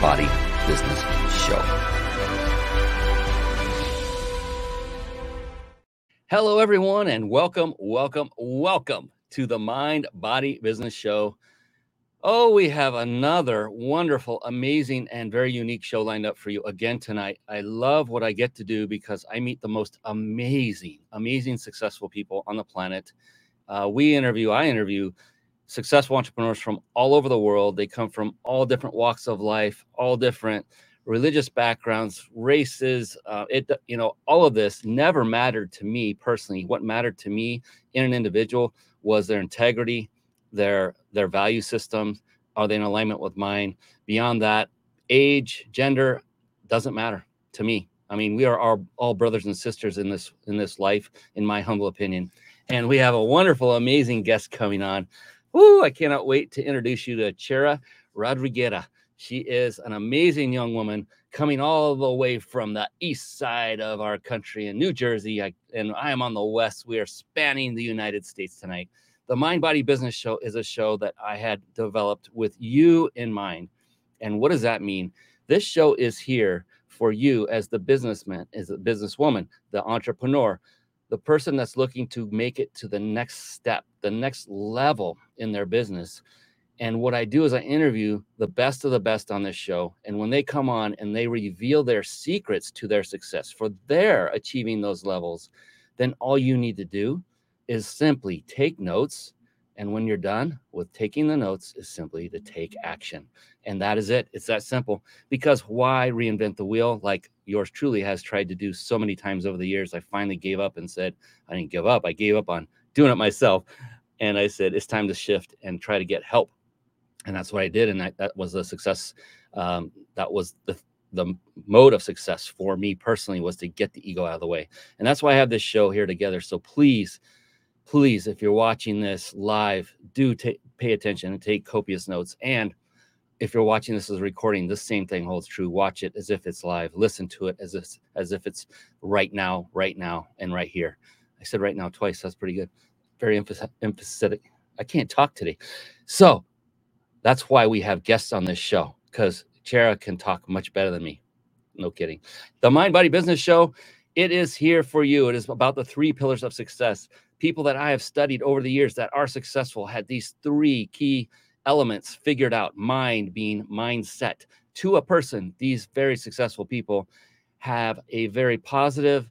Body, Business Show. Hello, everyone, and welcome, welcome, welcome to the Mind, Body, Business Show. Oh, we have another wonderful, amazing, and very unique show lined up for you again tonight. I love what I get to do because I meet the most amazing, amazing, successful people on the planet. Uh, we interview, I interview successful entrepreneurs from all over the world. They come from all different walks of life, all different religious backgrounds, races. Uh, it, you know, all of this never mattered to me personally. What mattered to me in an individual was their integrity, their their value systems are they in alignment with mine beyond that age gender doesn't matter to me i mean we are all, all brothers and sisters in this in this life in my humble opinion and we have a wonderful amazing guest coming on Woo, i cannot wait to introduce you to chara rodriguera she is an amazing young woman coming all the way from the east side of our country in New Jersey. I, and I am on the west. We are spanning the United States tonight the Mind Body Business Show is a show that I had developed with you in mind. And what does that mean? This show is here for you as the businessman, as a businesswoman, the entrepreneur, the person that's looking to make it to the next step, the next level in their business. And what I do is I interview the best of the best on this show. And when they come on and they reveal their secrets to their success for their achieving those levels, then all you need to do is simply take notes. And when you're done with taking the notes, is simply to take action. And that is it. It's that simple. Because why reinvent the wheel like yours truly has tried to do so many times over the years? I finally gave up and said, I didn't give up. I gave up on doing it myself. And I said, it's time to shift and try to get help. And that's what I did. And that, that was a success. Um, that was the, the mode of success for me personally was to get the ego out of the way. And that's why I have this show here together. So please, please, if you're watching this live, do t- pay attention and take copious notes. And if you're watching this as a recording, the same thing holds true. Watch it as if it's live. Listen to it as if as if it's right now, right now, and right here. I said right now twice. That's pretty good. Very emphatic. I can't talk today. So that's why we have guests on this show because Chara can talk much better than me. No kidding. The Mind Body Business Show, it is here for you. It is about the three pillars of success people that I have studied over the years that are successful had these three key elements figured out mind being mindset. To a person, these very successful people have a very positive,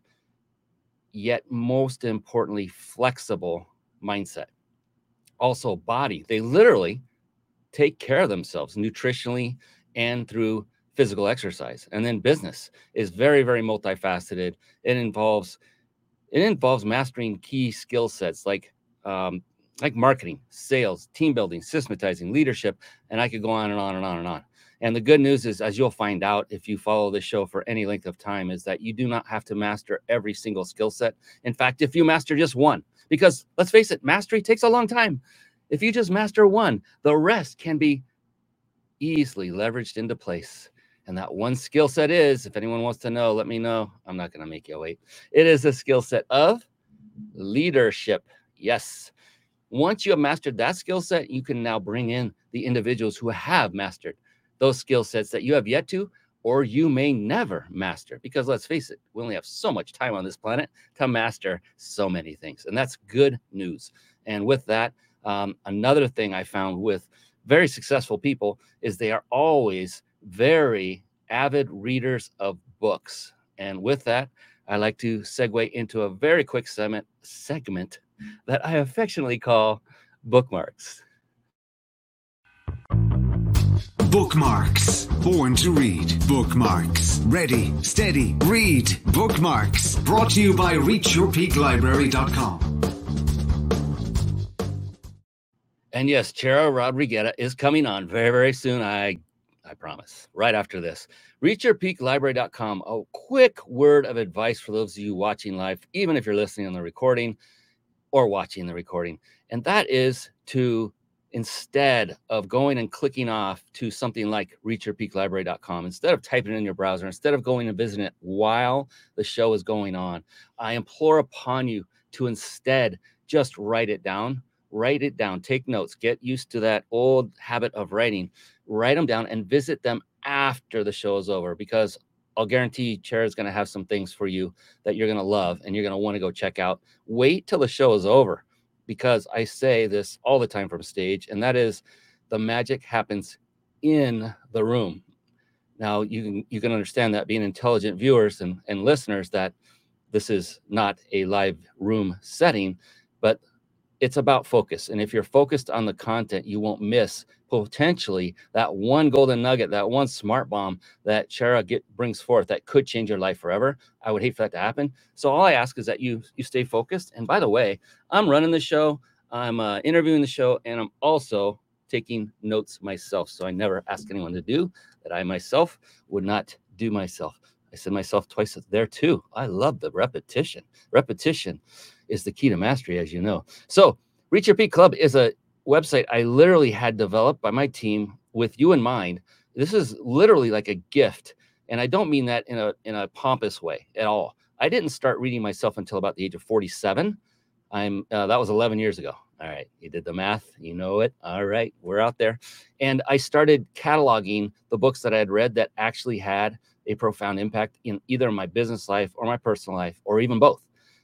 yet most importantly, flexible mindset. Also, body, they literally take care of themselves nutritionally and through physical exercise. And then business is very, very multifaceted. It involves it involves mastering key skill sets like um, like marketing, sales, team building, systematizing, leadership, and I could go on and on and on and on. And the good news is, as you'll find out if you follow this show for any length of time, is that you do not have to master every single skill set. In fact, if you master just one, because let's face it, mastery takes a long time. If you just master one, the rest can be easily leveraged into place. And that one skill set is, if anyone wants to know, let me know. I'm not going to make you wait. It is a skill set of leadership. Yes. Once you have mastered that skill set, you can now bring in the individuals who have mastered those skill sets that you have yet to, or you may never master. Because let's face it, we only have so much time on this planet to master so many things. And that's good news. And with that, um, another thing I found with very successful people is they are always very avid readers of books. And with that, I like to segue into a very quick segment, segment that I affectionately call bookmarks. Bookmarks. Born to read. Bookmarks. Ready, steady, read. Bookmarks. Brought to you by ReachYourPeakLibrary.com. And yes, Chara Rodriguez is coming on very, very soon. I I promise. Right after this, reachyourpeaklibrary.com. A quick word of advice for those of you watching live, even if you're listening on the recording or watching the recording, and that is to instead of going and clicking off to something like reachyourpeaklibrary.com, instead of typing in your browser, instead of going and visiting it while the show is going on, I implore upon you to instead just write it down. Write it down, take notes, get used to that old habit of writing, write them down and visit them after the show is over because I'll guarantee Chair is going to have some things for you that you're going to love and you're going to want to go check out. Wait till the show is over because I say this all the time from stage, and that is the magic happens in the room. Now you can you can understand that being intelligent viewers and, and listeners that this is not a live room setting, but it's about focus. And if you're focused on the content, you won't miss potentially that one golden nugget, that one smart bomb that Chara get brings forth that could change your life forever. I would hate for that to happen. So all I ask is that you you stay focused. And by the way, I'm running the show, I'm uh, interviewing the show, and I'm also taking notes myself. So I never ask anyone to do that. I myself would not do myself. I said myself twice there too. I love the repetition. Repetition is the key to mastery, as you know. So, Reach Your Peak Club is a website I literally had developed by my team with you in mind. This is literally like a gift, and I don't mean that in a in a pompous way at all. I didn't start reading myself until about the age of 47. I'm uh, that was 11 years ago. All right, you did the math, you know it. All right, we're out there. And I started cataloging the books that I had read that actually had a profound impact in either my business life or my personal life or even both.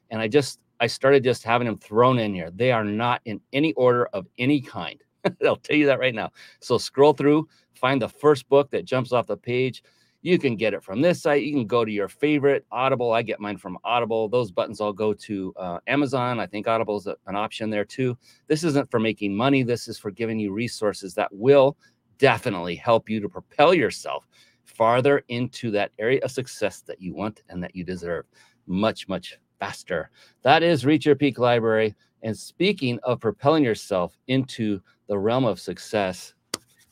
And I just I started just having them thrown in here. They are not in any order of any kind. I'll tell you that right now. So scroll through, find the first book that jumps off the page. You can get it from this site. You can go to your favorite Audible. I get mine from Audible. Those buttons all go to uh, Amazon. I think Audible is an option there too. This isn't for making money. This is for giving you resources that will definitely help you to propel yourself farther into that area of success that you want and that you deserve. Much, much faster. That is Reach Your Peak Library. And speaking of propelling yourself into the realm of success,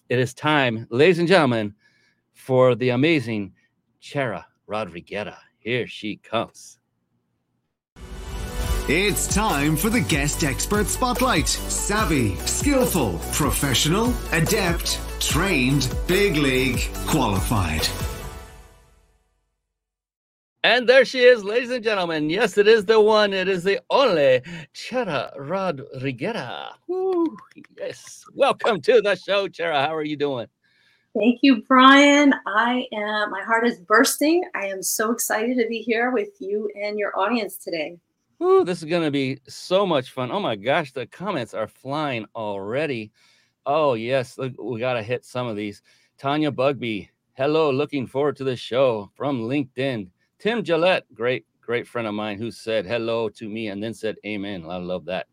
it is time, ladies and gentlemen, for the amazing Chara Rodriguez. Here she comes. It's time for the guest expert spotlight. Savvy, skillful, professional, adept, trained, big league, qualified. And there she is, ladies and gentlemen. Yes, it is the one, it is the only Chara Rodriguera. Woo, yes. Welcome to the show, Chara. How are you doing? Thank you, Brian. I am, my heart is bursting. I am so excited to be here with you and your audience today. Ooh, this is going to be so much fun. Oh my gosh, the comments are flying already. Oh, yes, look, we got to hit some of these. Tanya Bugby, hello, looking forward to the show from LinkedIn. Tim Gillette, great, great friend of mine who said hello to me and then said amen. I love that.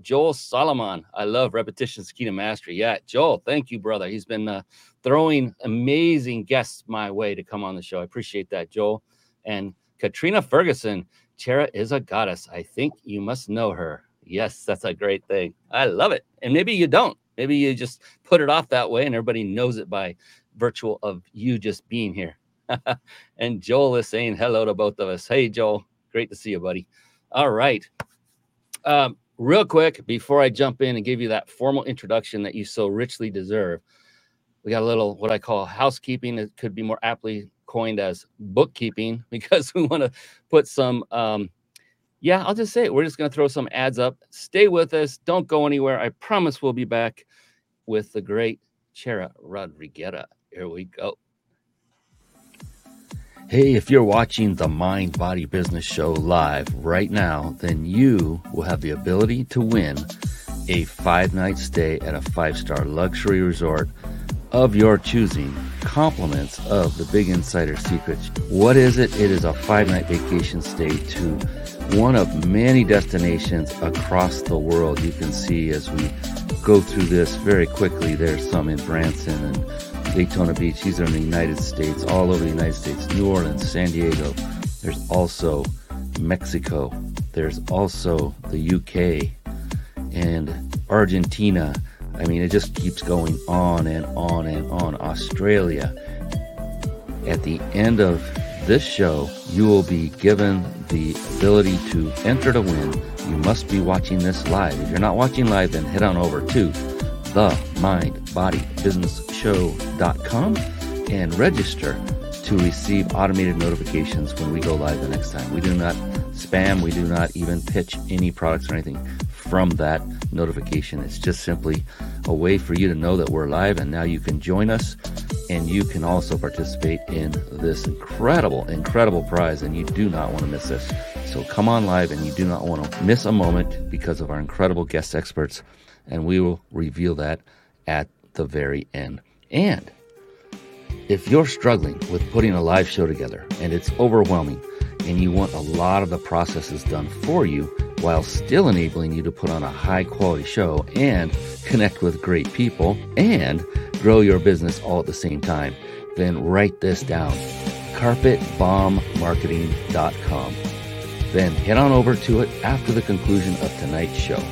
Joel Solomon, I love repetition's key to mastery. Yeah, Joel, thank you, brother. He's been uh, throwing amazing guests my way to come on the show. I appreciate that, Joel. And Katrina Ferguson, Chara is a goddess. I think you must know her. Yes, that's a great thing. I love it. And maybe you don't. Maybe you just put it off that way and everybody knows it by virtual of you just being here. and Joel is saying hello to both of us. Hey, Joel, great to see you, buddy. All right. Um, real quick, before I jump in and give you that formal introduction that you so richly deserve, we got a little what I call housekeeping. It could be more aptly coined as bookkeeping because we want to put some. Um, yeah, I'll just say it. We're just going to throw some ads up. Stay with us. Don't go anywhere. I promise we'll be back with the great Chara Rodriguez. Here we go. Hey, if you're watching the Mind Body Business Show live right now, then you will have the ability to win a five night stay at a five star luxury resort of your choosing, compliments of the Big Insider Secrets. What is it? It is a five night vacation stay to one of many destinations across the world. You can see as we go through this very quickly, there's some in Branson and Daytona Beach. These are in the United States, all over the United States, New Orleans, San Diego. There's also Mexico. There's also the UK and Argentina. I mean, it just keeps going on and on and on. Australia. At the end of this show, you will be given the ability to enter to win. You must be watching this live. If you're not watching live, then head on over to the mindbodybusinessshow.com and register to receive automated notifications when we go live the next time. We do not spam, we do not even pitch any products or anything from that notification. It's just simply a way for you to know that we're live and now you can join us and you can also participate in this incredible, incredible prize and you do not want to miss this. So come on live and you do not want to miss a moment because of our incredible guest experts and we will reveal that at the very end. And if you're struggling with putting a live show together and it's overwhelming and you want a lot of the processes done for you while still enabling you to put on a high quality show and connect with great people and grow your business all at the same time, then write this down carpetbombmarketing.com. Then head on over to it after the conclusion of tonight's show.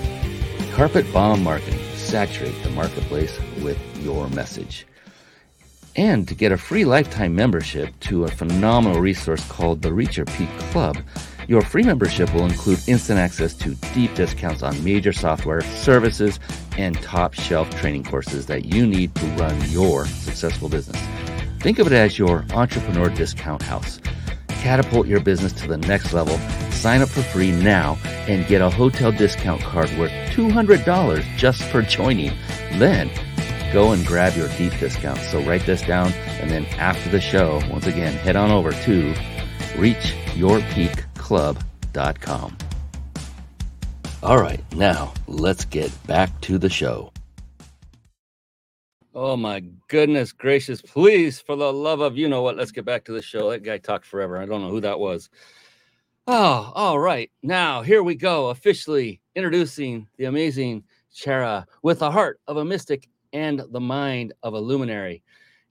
Carpet Bomb Marketing. Saturate the marketplace with your message and to get a free lifetime membership to a phenomenal resource called the Reach Your Peak Club. Your free membership will include instant access to deep discounts on major software, services, and top shelf training courses that you need to run your successful business. Think of it as your entrepreneur discount house. Catapult your business to the next level. Sign up for free now and get a hotel discount card worth $200 just for joining. Then go and grab your deep discount. So write this down. And then after the show, once again, head on over to reachyourpeakclub.com. All right, now let's get back to the show. Oh my goodness gracious. Please, for the love of you know what, let's get back to the show. That guy talked forever. I don't know who that was. Oh, all right. Now here we go. Officially introducing the amazing Chara with the heart of a mystic and the mind of a luminary.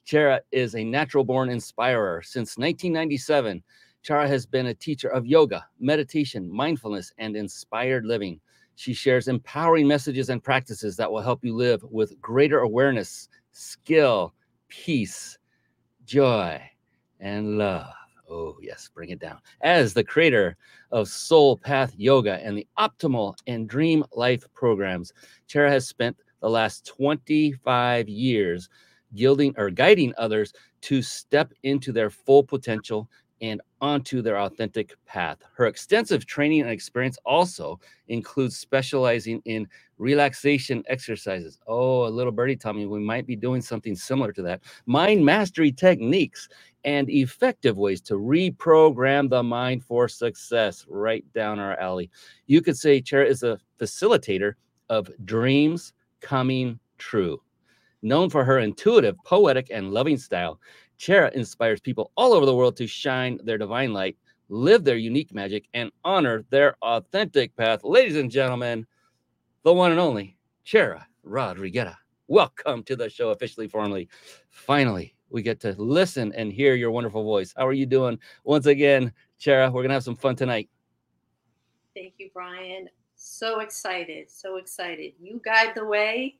Chara is a natural born inspirer. Since 1997, Chara has been a teacher of yoga, meditation, mindfulness, and inspired living. She shares empowering messages and practices that will help you live with greater awareness, skill, peace, joy, and love. Oh, yes, bring it down. As the creator of Sol Path Yoga and the Optimal and Dream Life programs, Tara has spent the last 25 years, yielding or guiding others to step into their full potential and onto their authentic path. Her extensive training and experience also includes specializing in relaxation exercises. Oh, a little birdie told me we might be doing something similar to that. Mind mastery techniques and effective ways to reprogram the mind for success. Right down our alley. You could say Chara is a facilitator of dreams coming true. Known for her intuitive, poetic, and loving style, Chara inspires people all over the world to shine their divine light, live their unique magic, and honor their authentic path. Ladies and gentlemen, the one and only Chara Rodriguez. Welcome to the show, officially, formally. Finally, we get to listen and hear your wonderful voice. How are you doing? Once again, Chara, we're going to have some fun tonight. Thank you, Brian. So excited, so excited. You guide the way,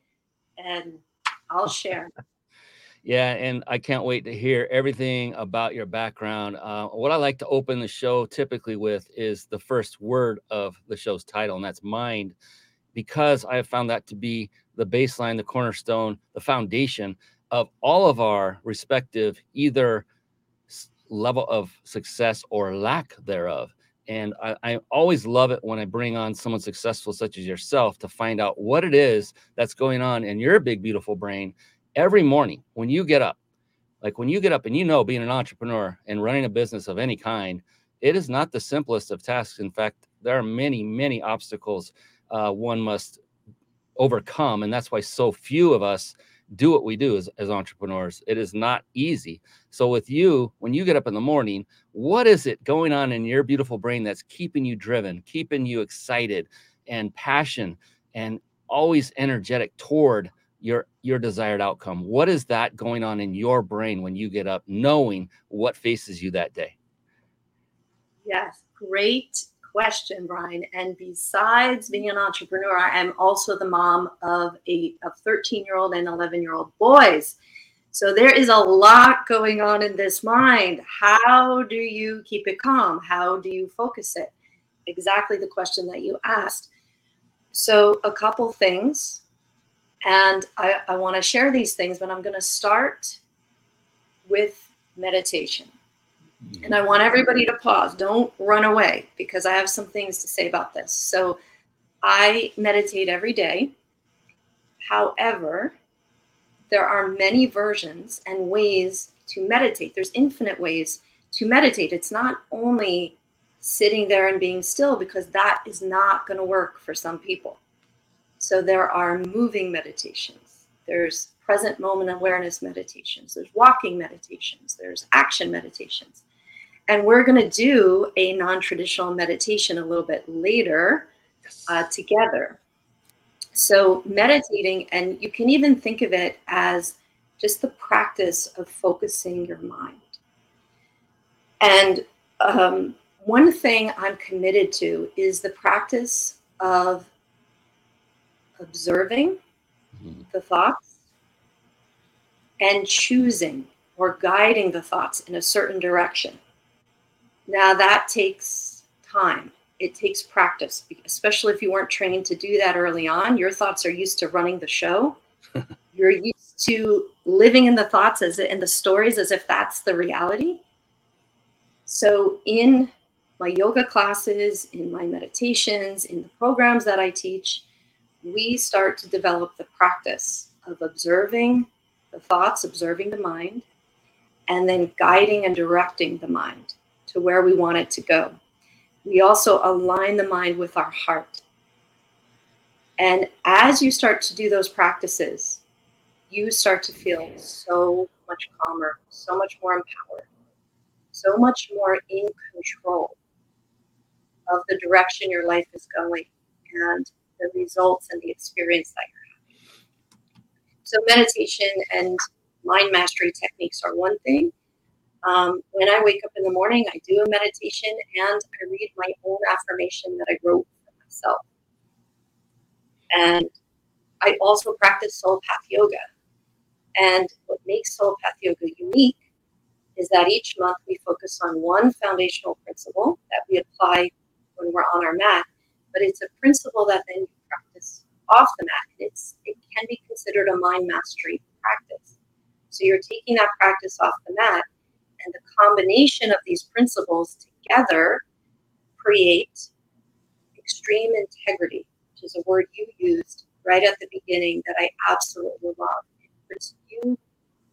and I'll share. Yeah, and I can't wait to hear everything about your background. Uh, what I like to open the show typically with is the first word of the show's title, and that's mind, because I have found that to be the baseline, the cornerstone, the foundation of all of our respective either level of success or lack thereof. And I, I, always love it when I bring on someone successful, such as yourself, to find out what it is that's going on in your big, beautiful brain every morning when you get up. Like when you get up and you know, being an entrepreneur and running a business of any kind, it is not the simplest of tasks. In fact, there are many, many obstacles uh, one must overcome. And that's why so few of us do what we do as, as entrepreneurs. It is not easy. So, with you, when you get up in the morning, what is it going on in your beautiful brain that's keeping you driven, keeping you excited and passion and always energetic toward your your desired outcome what is that going on in your brain when you get up knowing what faces you that day yes great question, Brian. And besides being an entrepreneur, I am also the mom of a of 13 year old and 11 year old boys. So there is a lot going on in this mind. How do you keep it calm? How do you focus it? Exactly the question that you asked. So, a couple things, and I, I want to share these things, but I'm going to start with meditation. And I want everybody to pause. Don't run away because I have some things to say about this. So, I meditate every day. However, there are many versions and ways to meditate. There's infinite ways to meditate. It's not only sitting there and being still, because that is not going to work for some people. So there are moving meditations, there's present moment awareness meditations, there's walking meditations, there's action meditations. And we're going to do a non traditional meditation a little bit later uh, together. So, meditating, and you can even think of it as just the practice of focusing your mind. And um, one thing I'm committed to is the practice of observing mm-hmm. the thoughts and choosing or guiding the thoughts in a certain direction. Now, that takes time it takes practice, especially if you weren't trained to do that early on. Your thoughts are used to running the show. You're used to living in the thoughts as in the stories as if that's the reality. So in my yoga classes, in my meditations, in the programs that I teach, we start to develop the practice of observing the thoughts, observing the mind, and then guiding and directing the mind to where we want it to go we also align the mind with our heart. And as you start to do those practices, you start to feel so much calmer, so much more empowered, so much more in control of the direction your life is going and the results and the experience that you're having. So, meditation and mind mastery techniques are one thing, um, when I wake up in the morning, I do a meditation and I read my own affirmation that I wrote for myself. And I also practice Sol Path Yoga. And what makes Sol Path Yoga unique is that each month we focus on one foundational principle that we apply when we're on our mat, but it's a principle that then you practice off the mat. It's it can be considered a mind mastery practice. So you're taking that practice off the mat and the combination of these principles together create extreme integrity, which is a word you used right at the beginning that I absolutely love. It puts you,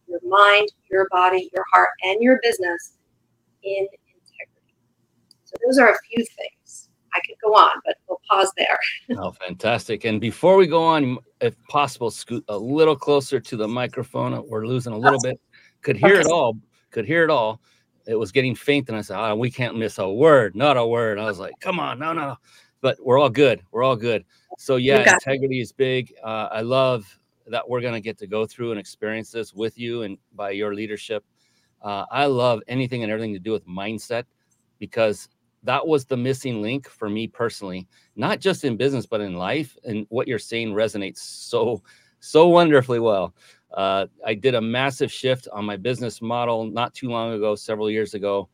your mind, your body, your heart, and your business in integrity. So those are a few things. I could go on, but we'll pause there. oh, fantastic. And before we go on, if possible, scoot a little closer to the microphone. We're losing a little bit. Could hear okay. it all, could hear it all. It was getting faint, and I said, oh, "We can't miss a word, not a word." I was like, "Come on, no, no, no." But we're all good. We're all good. So yeah, integrity is big. Uh, I love that we're gonna get to go through and experience this with you and by your leadership. Uh, I love anything and everything to do with mindset because that was the missing link for me personally, not just in business but in life. And what you're saying resonates so so wonderfully well. Uh, I did a massive shift on my business model not too long ago, several years ago,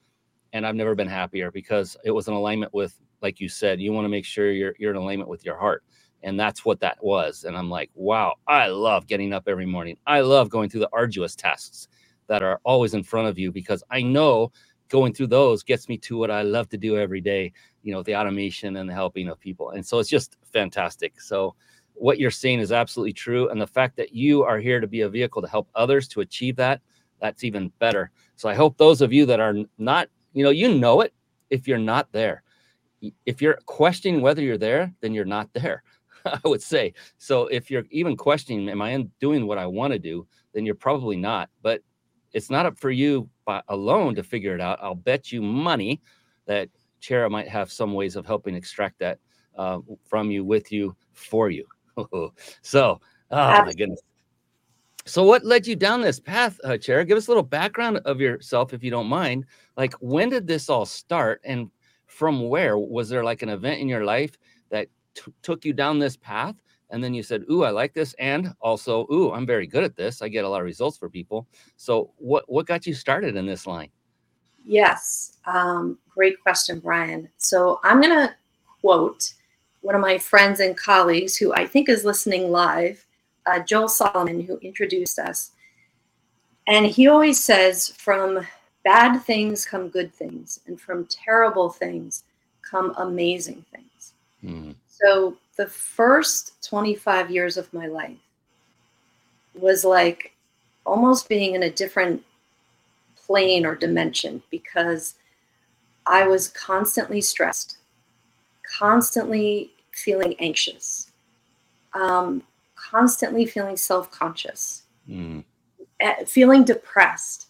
and I've never been happier because it was in alignment with, like you said, you want to make sure you're you're in alignment with your heart, and that's what that was. And I'm like, wow, I love getting up every morning. I love going through the arduous tasks that are always in front of you because I know going through those gets me to what I love to do every day. You know, the automation and the helping of people, and so it's just fantastic. So what you're saying is absolutely true. And the fact that you are here to be a vehicle to help others to achieve that, that's even better. So I hope those of you that are not, you know, you know it if you're not there. If you're questioning whether you're there, then you're not there. I would say. So if you're even questioning, am I doing what I want to do, then you're probably not. But it's not up for you by, alone to figure it out. I'll bet you money that Chara might have some ways of helping extract that uh, from you, with you, for you. so, oh my goodness. So, what led you down this path, uh, Chara? Give us a little background of yourself, if you don't mind. Like, when did this all start? And from where? Was there like an event in your life that t- took you down this path? And then you said, Ooh, I like this. And also, Ooh, I'm very good at this. I get a lot of results for people. So, what, what got you started in this line? Yes. Um, great question, Brian. So, I'm going to quote one of my friends and colleagues who I think is listening live, uh, Joel Solomon, who introduced us. And he always says, from bad things come good things, and from terrible things come amazing things. Mm. So the first 25 years of my life was like almost being in a different plane or dimension because I was constantly stressed, constantly feeling anxious, um, constantly feeling self conscious, mm. feeling depressed,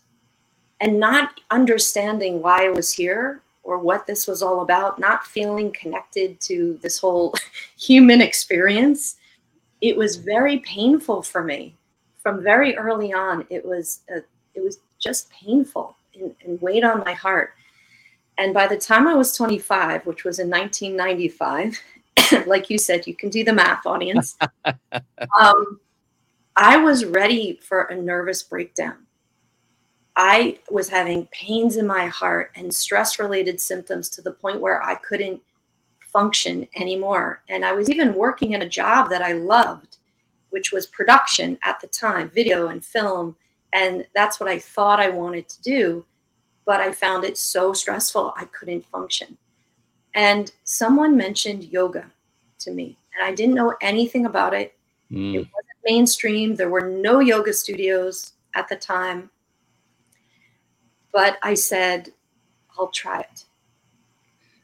and not understanding why I was here or what this was all about, not feeling connected to this whole human experience. It was very painful for me from very early on. It was a, it was just painful and, and weighed on my heart. And by the time I was 25, which was in 1995, like you said, you can do the math, audience. um, I was ready for a nervous breakdown. I was having pains in my heart and stress related symptoms to the point where I couldn't function anymore. And I was even working in a job that I loved, which was production at the time, video and film. And that's what I thought I wanted to do. But I found it so stressful, I couldn't function. And someone mentioned yoga to me, and I didn't know anything about it. Mm. It wasn't mainstream. There were no yoga studios at the time. But I said, I'll try it.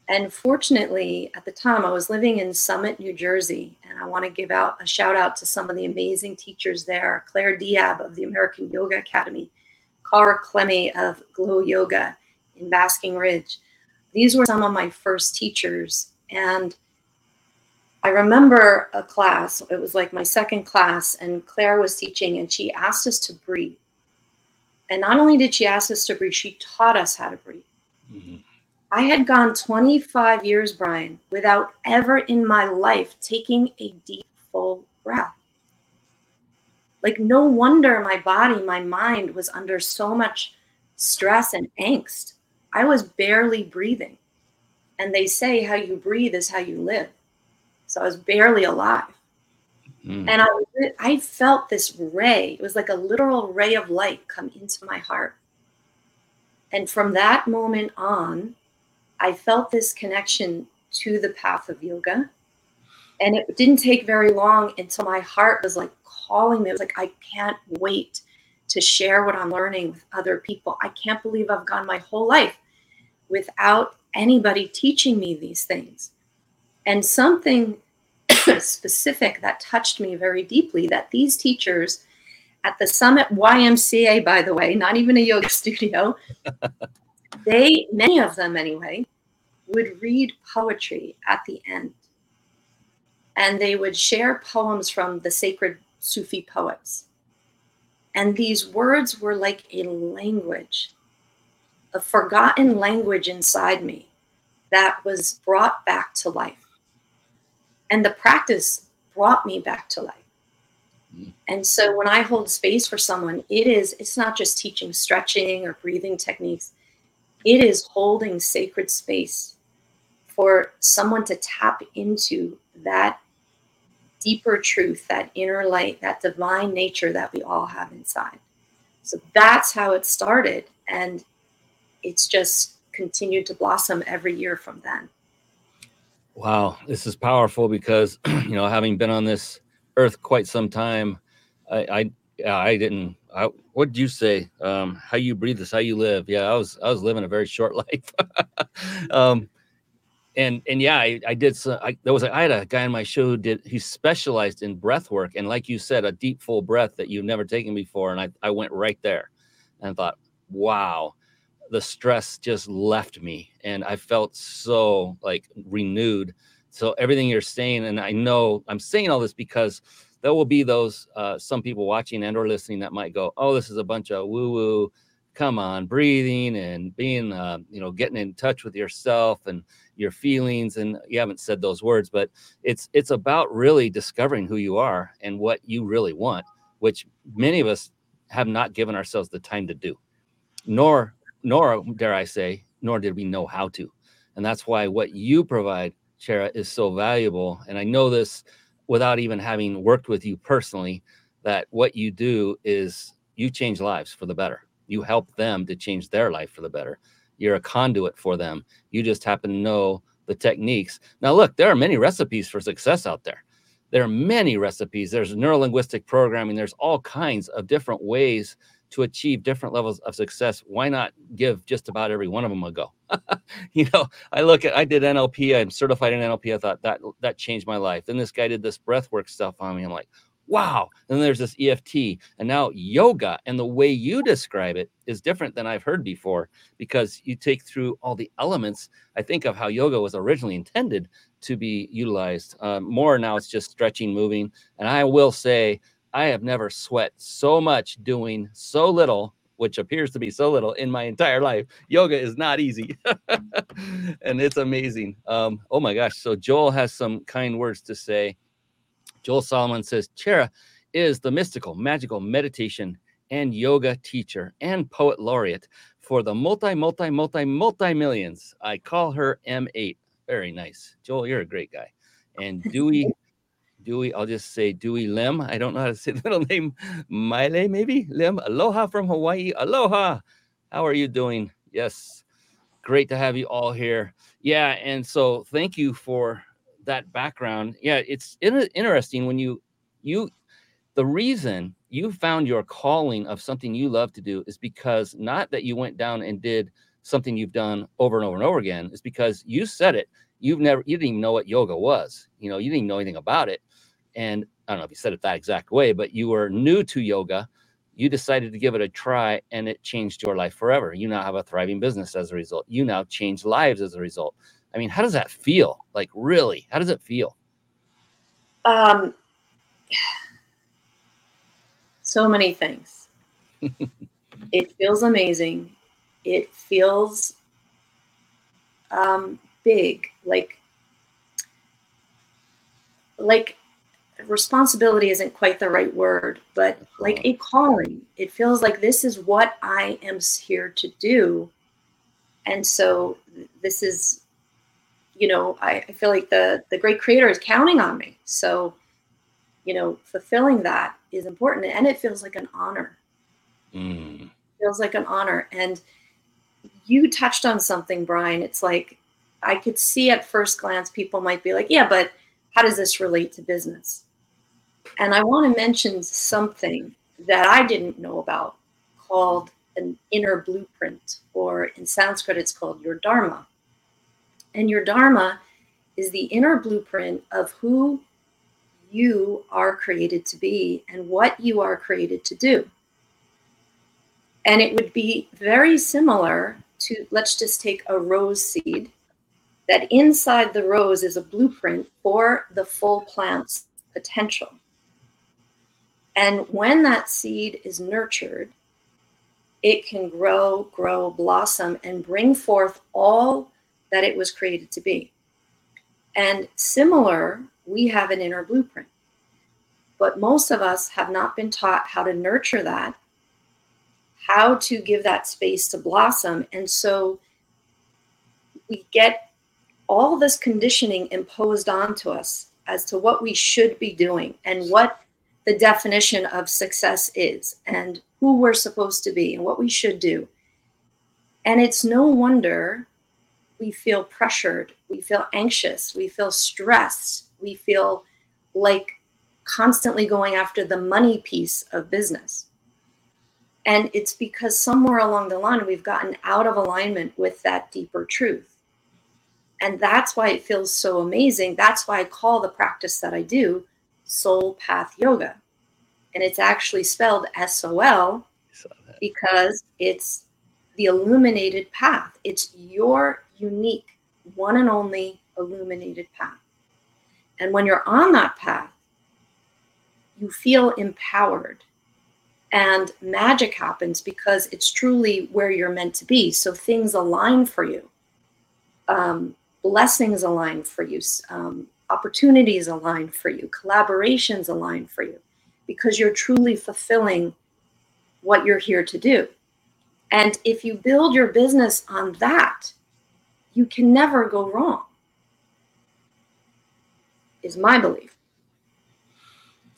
And fortunately, at the time, I was living in Summit, New Jersey, and I want to give out a shout out to some of the amazing teachers there Claire Diab of the American Yoga Academy, Cara Clemme of Glow Yoga in Basking Ridge. These were some of my first teachers. And I remember a class, it was like my second class, and Claire was teaching, and she asked us to breathe. And not only did she ask us to breathe, she taught us how to breathe. Mm-hmm. I had gone 25 years, Brian, without ever in my life taking a deep, full breath. Like, no wonder my body, my mind was under so much stress and angst. I was barely breathing. And they say how you breathe is how you live. So I was barely alive. Mm. And I, I felt this ray. It was like a literal ray of light come into my heart. And from that moment on, I felt this connection to the path of yoga. And it didn't take very long until my heart was like calling me. It was like, I can't wait to share what I'm learning with other people. I can't believe I've gone my whole life without anybody teaching me these things. And something specific that touched me very deeply that these teachers at the Summit YMCA, by the way, not even a yoga studio, they, many of them anyway, would read poetry at the end. And they would share poems from the sacred Sufi poets. And these words were like a language, a forgotten language inside me that was brought back to life and the practice brought me back to life mm. and so when i hold space for someone it is it's not just teaching stretching or breathing techniques it is holding sacred space for someone to tap into that deeper truth that inner light that divine nature that we all have inside so that's how it started and it's just continued to blossom every year from then Wow, this is powerful because you know, having been on this earth quite some time, I I, I didn't. I, what did you say? Um, how you breathe is how you live. Yeah, I was I was living a very short life. um, and and yeah, I, I did. I, there was a, I had a guy on my show who did. He specialized in breath work, and like you said, a deep full breath that you've never taken before. And I I went right there, and thought, wow, the stress just left me and I felt so like renewed. So everything you're saying, and I know I'm saying all this because there will be those uh, some people watching and or listening that might go, "Oh, this is a bunch of woo woo." Come on, breathing and being, uh, you know, getting in touch with yourself, and your feelings and you haven't said those words but it's it's about really discovering who you are and what you really want which many of us have not given ourselves the time to do. Nor nor dare i say nor did we know how to. And that's why what you provide chara is so valuable. And i know this without even having worked with you personally that what you do is you change lives for the better. You help them to change their life for the better you're a conduit for them. You just happen to know the techniques. Now, look, there are many recipes for success out there. There are many recipes. There's neurolinguistic programming. There's all kinds of different ways to achieve different levels of success. Why not give just about every one of them a go? you know, I look at I did NLP. I'm certified in NLP. I thought that that changed my life. Then this guy did this breath work stuff on me. I'm like, wow. And there's this EFT and now yoga. And the way you describe it is different than I've heard before because you take through all the elements, I think, of how yoga was originally intended to be utilized. Um, more now, it's just stretching, moving. And I will say, I have never sweat so much doing so little which appears to be so little in my entire life. Yoga is not easy, and it's amazing. Um, oh my gosh! So Joel has some kind words to say. Joel Solomon says Chara is the mystical, magical meditation and yoga teacher and poet laureate for the multi, multi, multi, multi millions. I call her M8. Very nice. Joel, you're a great guy. And Dewey, Dewey, I'll just say Dewey Lim. I don't know how to say the middle name. Miley, maybe? Lim. Aloha from Hawaii. Aloha. How are you doing? Yes. Great to have you all here. Yeah. And so thank you for that background, yeah, it's in- interesting when you you the reason you found your calling of something you love to do is because not that you went down and did something you've done over and over and over again is because you said it. You've never you didn't even know what yoga was you know you didn't know anything about it. And i don't know if you said it that exact way but you were new to yoga. You decided to give it a try and it changed your life forever. You now have a thriving business as a result. You now change lives as a result I mean, how does that feel? Like, really, how does it feel? Um, so many things. it feels amazing. It feels um, big, like like responsibility isn't quite the right word, but like uh-huh. a calling. It feels like this is what I am here to do. And so this is you know, I, I feel like the the great creator is counting on me. So, you know, fulfilling that is important, and it feels like an honor. Mm. Feels like an honor, and you touched on something, Brian. It's like I could see at first glance people might be like, "Yeah, but how does this relate to business?" And I want to mention something that I didn't know about called an inner blueprint, or in Sanskrit, it's called your dharma. And your Dharma is the inner blueprint of who you are created to be and what you are created to do. And it would be very similar to, let's just take a rose seed, that inside the rose is a blueprint for the full plant's potential. And when that seed is nurtured, it can grow, grow, blossom, and bring forth all that it was created to be. And similar, we have an inner blueprint. But most of us have not been taught how to nurture that, how to give that space to blossom. And so we get all this conditioning imposed onto us as to what we should be doing and what the definition of success is and who we're supposed to be and what we should do. And it's no wonder we feel pressured, we feel anxious, we feel stressed, we feel like constantly going after the money piece of business. And it's because somewhere along the line we've gotten out of alignment with that deeper truth. And that's why it feels so amazing. That's why I call the practice that I do Sol Path Yoga. And it's actually spelled S O L because it's the illuminated path. It's your unique, one and only illuminated path. And when you're on that path, you feel empowered and magic happens because it's truly where you're meant to be. So things align for you. Um, blessings align for you, um, opportunities align for you, collaborations align for you, because you're truly fulfilling what you're here to do. And if you build your business on that, you can never go wrong, is my belief.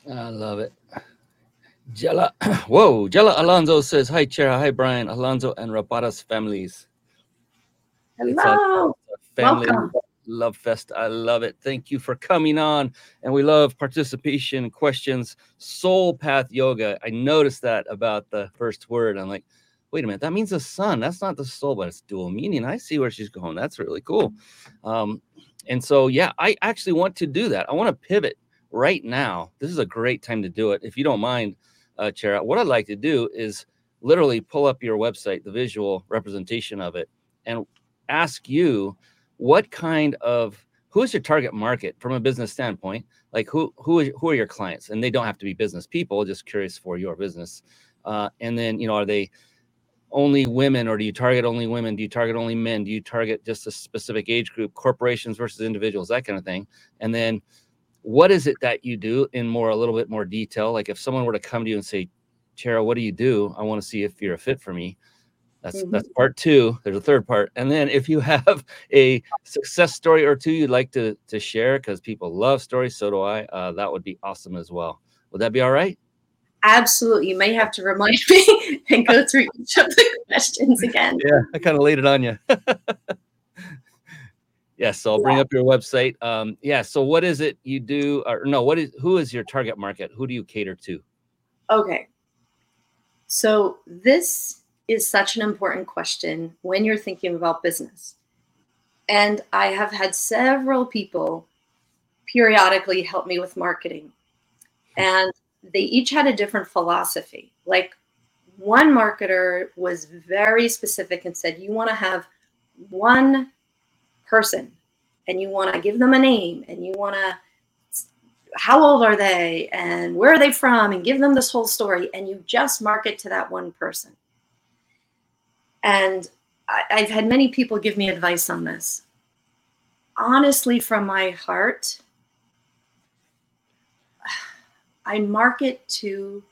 I love it. Jella, whoa, Jella Alonso says, Hi, Chara. Hi, Brian, Alonso, and Rapata's families. Hello. family Welcome. love fest. I love it. Thank you for coming on. And we love participation, questions, Sol Path Yoga. I noticed that about the first word. I'm like, wait a minute, that means the sun. That's not the soul, but it's dual meaning. I see where she's going. That's really cool. Um, and so, yeah, I actually want to do that. I want to pivot right now. This is a great time to do it. If you don't mind, uh, what I'd like to do is literally pull up your website, the visual representation of it, and ask you what kind of who is your target market from a business standpoint like who who is, who are your clients and they don't have to be business people just curious for your business uh, and then you know are they only women or do you target only women? Do you target only men? Do you target just a specific age group corporations versus individuals that kind of thing? And then what is it that you do in more a little bit more detail? Like if someone were to come to you and say Chara, what do you do? I want to see if you're a fit for me. That's mm-hmm. that's part two. There's a third part. And then if you have a success story or two you'd like to to share because people love stories so do i uh, that would be awesome as well. Would that be all right absolutely. You may have to remind me and go through each of the questions again. Yeah. I kind of laid it on you yes so i'll yeah. bring up your website. Um yeah so what is it you do or no what is who is your target market? Who do you cater to? Okay. So this is such an important question when you're thinking about business. And i have had several people periodically help me with marketing. And they each had a different philosophy. Like one marketer was very specific and said, you want to have one person and you want to give them a name and you want to how old are they and where are they from and give them this whole story and you just market to that one person and I, i've had many people give me advice on this honestly from my heart I market to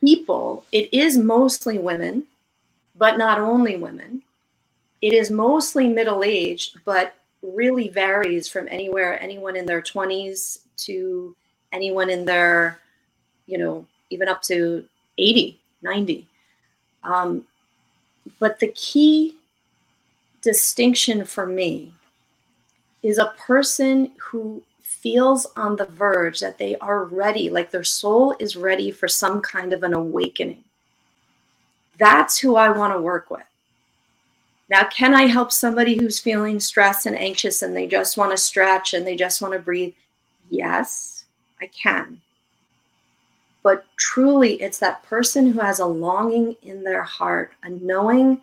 people. It is mostly women, but not only women. It is mostly middle aged, but really varies from anywhere, anyone in their 20s to anyone in their, you know, even up to 80, 90. Um, but the key distinction for me is a person who feels on the verge that they are ready, like their soul is ready for some kind of an awakening. That's who I want to work with. Now, can I help somebody who's feeling stressed and anxious and they just want to stretch and they just want to breathe? Yes, I can. But truly, it's that person who has a longing in their heart, a knowing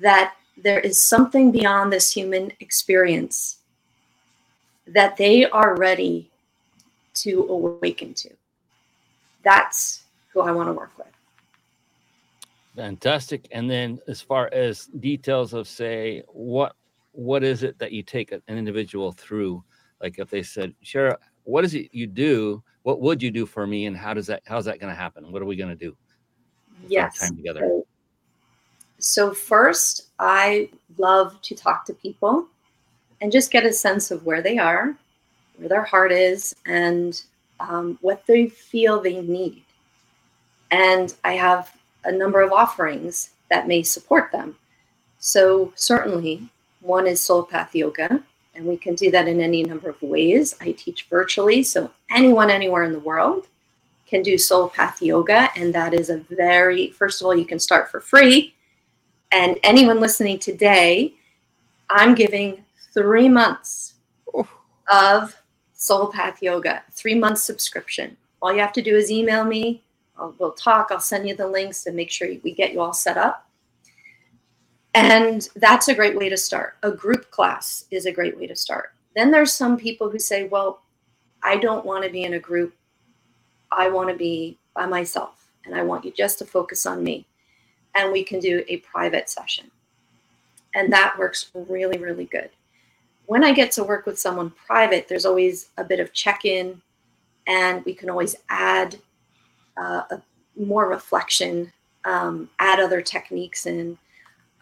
that there is something beyond this human experience that they are ready to awaken to. That's who I want to work with. Fantastic. And then as far as details of say what what is it that you take an individual through? Like if they said, Chara, what is it you do? What would you do for me? And how does that how's that going to happen? What are we going to do? Yes. Time together. So, so first, I love to talk to people and just get a sense of where they are, where their heart is, and um, what they feel they need. And I have a number of offerings that may support them. So, certainly, one is Sol Path Yoga, and we can do that in any number of ways. I teach virtually, so anyone anywhere in the world can do Sol Path Yoga. And that is a very, first of all, you can start for free. And anyone listening today, I'm giving three months of Sol Path Yoga, three month subscription. All you have to do is email me. I'll, we'll talk. I'll send you the links and make sure we get you all set up. And that's a great way to start. A group class is a great way to start. Then there's some people who say, well, I don't want to be in a group. I want to be by myself and I want you just to focus on me. And we can do a private session. And that works really, really good. When I get to work with someone private, there's always a bit of check in, and we can always add uh, a, more reflection, um, add other techniques in.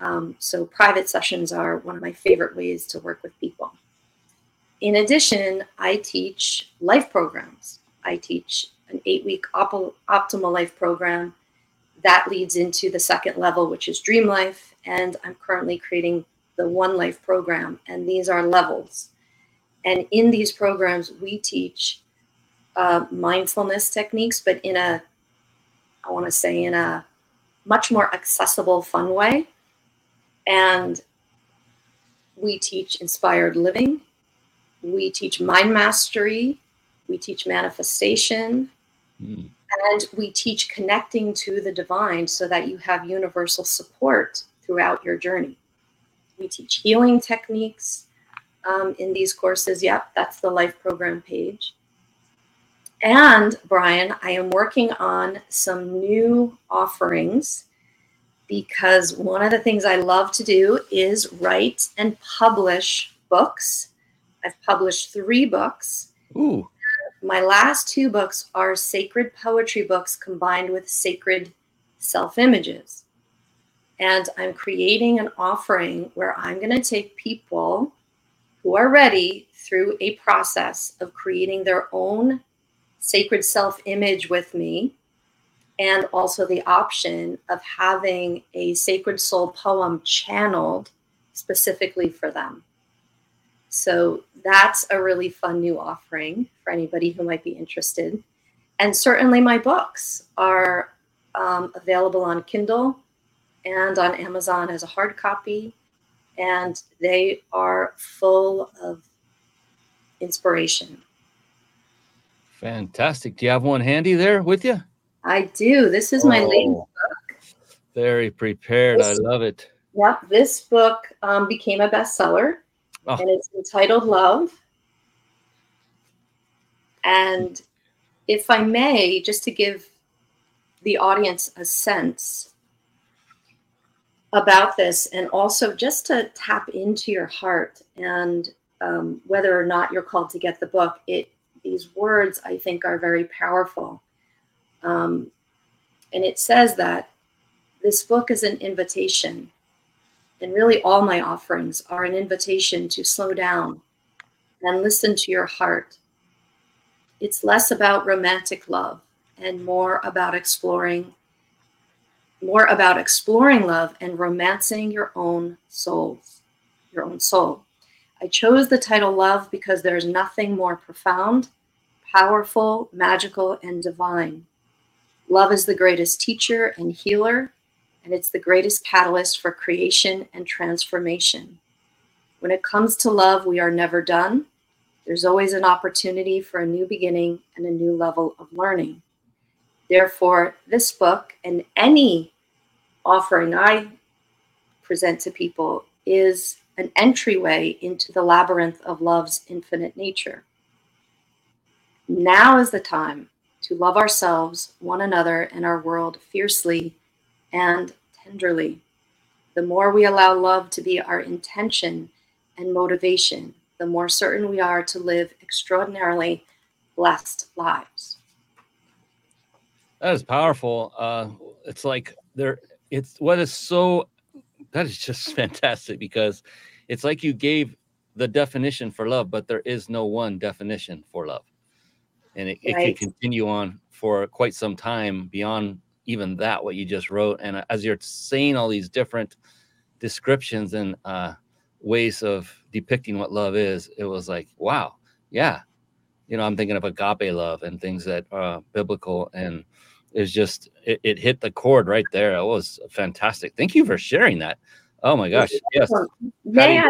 Um, so, private sessions are one of my favorite ways to work with people. In addition, I teach life programs. I teach an eight week op- optimal life program that leads into the second level, which is Dream Life. And I'm currently creating the One Life program. And these are levels. And in these programs, we teach uh, mindfulness techniques, but in a, I want to say, in a much more accessible, fun way. And we teach inspired living. We teach mind mastery. We teach manifestation. Mm. And we teach connecting to the divine so that you have universal support throughout your journey. We teach healing techniques um, in these courses. Yep, that's the life program page. And Brian, I am working on some new offerings because one of the things I love to do is write and publish books. I've published three books. Ooh. My last two books are sacred poetry books combined with sacred self images. And I'm creating an offering where I'm going to take people who are ready through a process of creating their own sacred self image with me, and also the option of having a sacred soul poem channeled specifically for them. So that's a really fun new offering for anybody who might be interested. And certainly my books are um, available on Kindle and on Amazon as a hard copy. And they are full of inspiration. Fantastic. Do you have one handy there with you? I do. This is my oh, latest book. Very prepared. This, I love it. Yep. This book um, became a bestseller oh. and it's entitled Love. And if I may, just to give the audience a sense about this, and also just to tap into your heart and um, whether or not you're called to get the book, it these words I think are very powerful. Um, and it says that this book is an invitation and really, all my offerings are an invitation to slow down and listen to your heart. It's less about romantic love and more about exploring more about exploring love and romancing your own souls, your own soul. I chose the title Love because there's nothing more profound, powerful, magical, and divine. Love is the greatest teacher and healer, and it's the greatest catalyst for creation and transformation. When it comes to love, we are never done. There's always an opportunity for a new beginning and a new level of learning. Therefore, this book and any offering I present to people is an entryway into the labyrinth of love's infinite nature. Now is the time to love ourselves, one another, and our world fiercely and tenderly. The more we allow love to be our intention and motivation, the more certain we are to live extraordinarily blessed lives. That is powerful. Uh, it's like there, it's what is so, that is just fantastic because it's like you gave the definition for love, but there is no one definition for love. And it, right. it can continue on for quite some time beyond even that what you just wrote and uh, as you're saying all these different descriptions and uh, ways of depicting what love is it was like wow yeah you know i'm thinking of agape love and things that are biblical and it's just it, it hit the chord right there. It was fantastic. Thank you for sharing that. Oh my gosh yes. may I,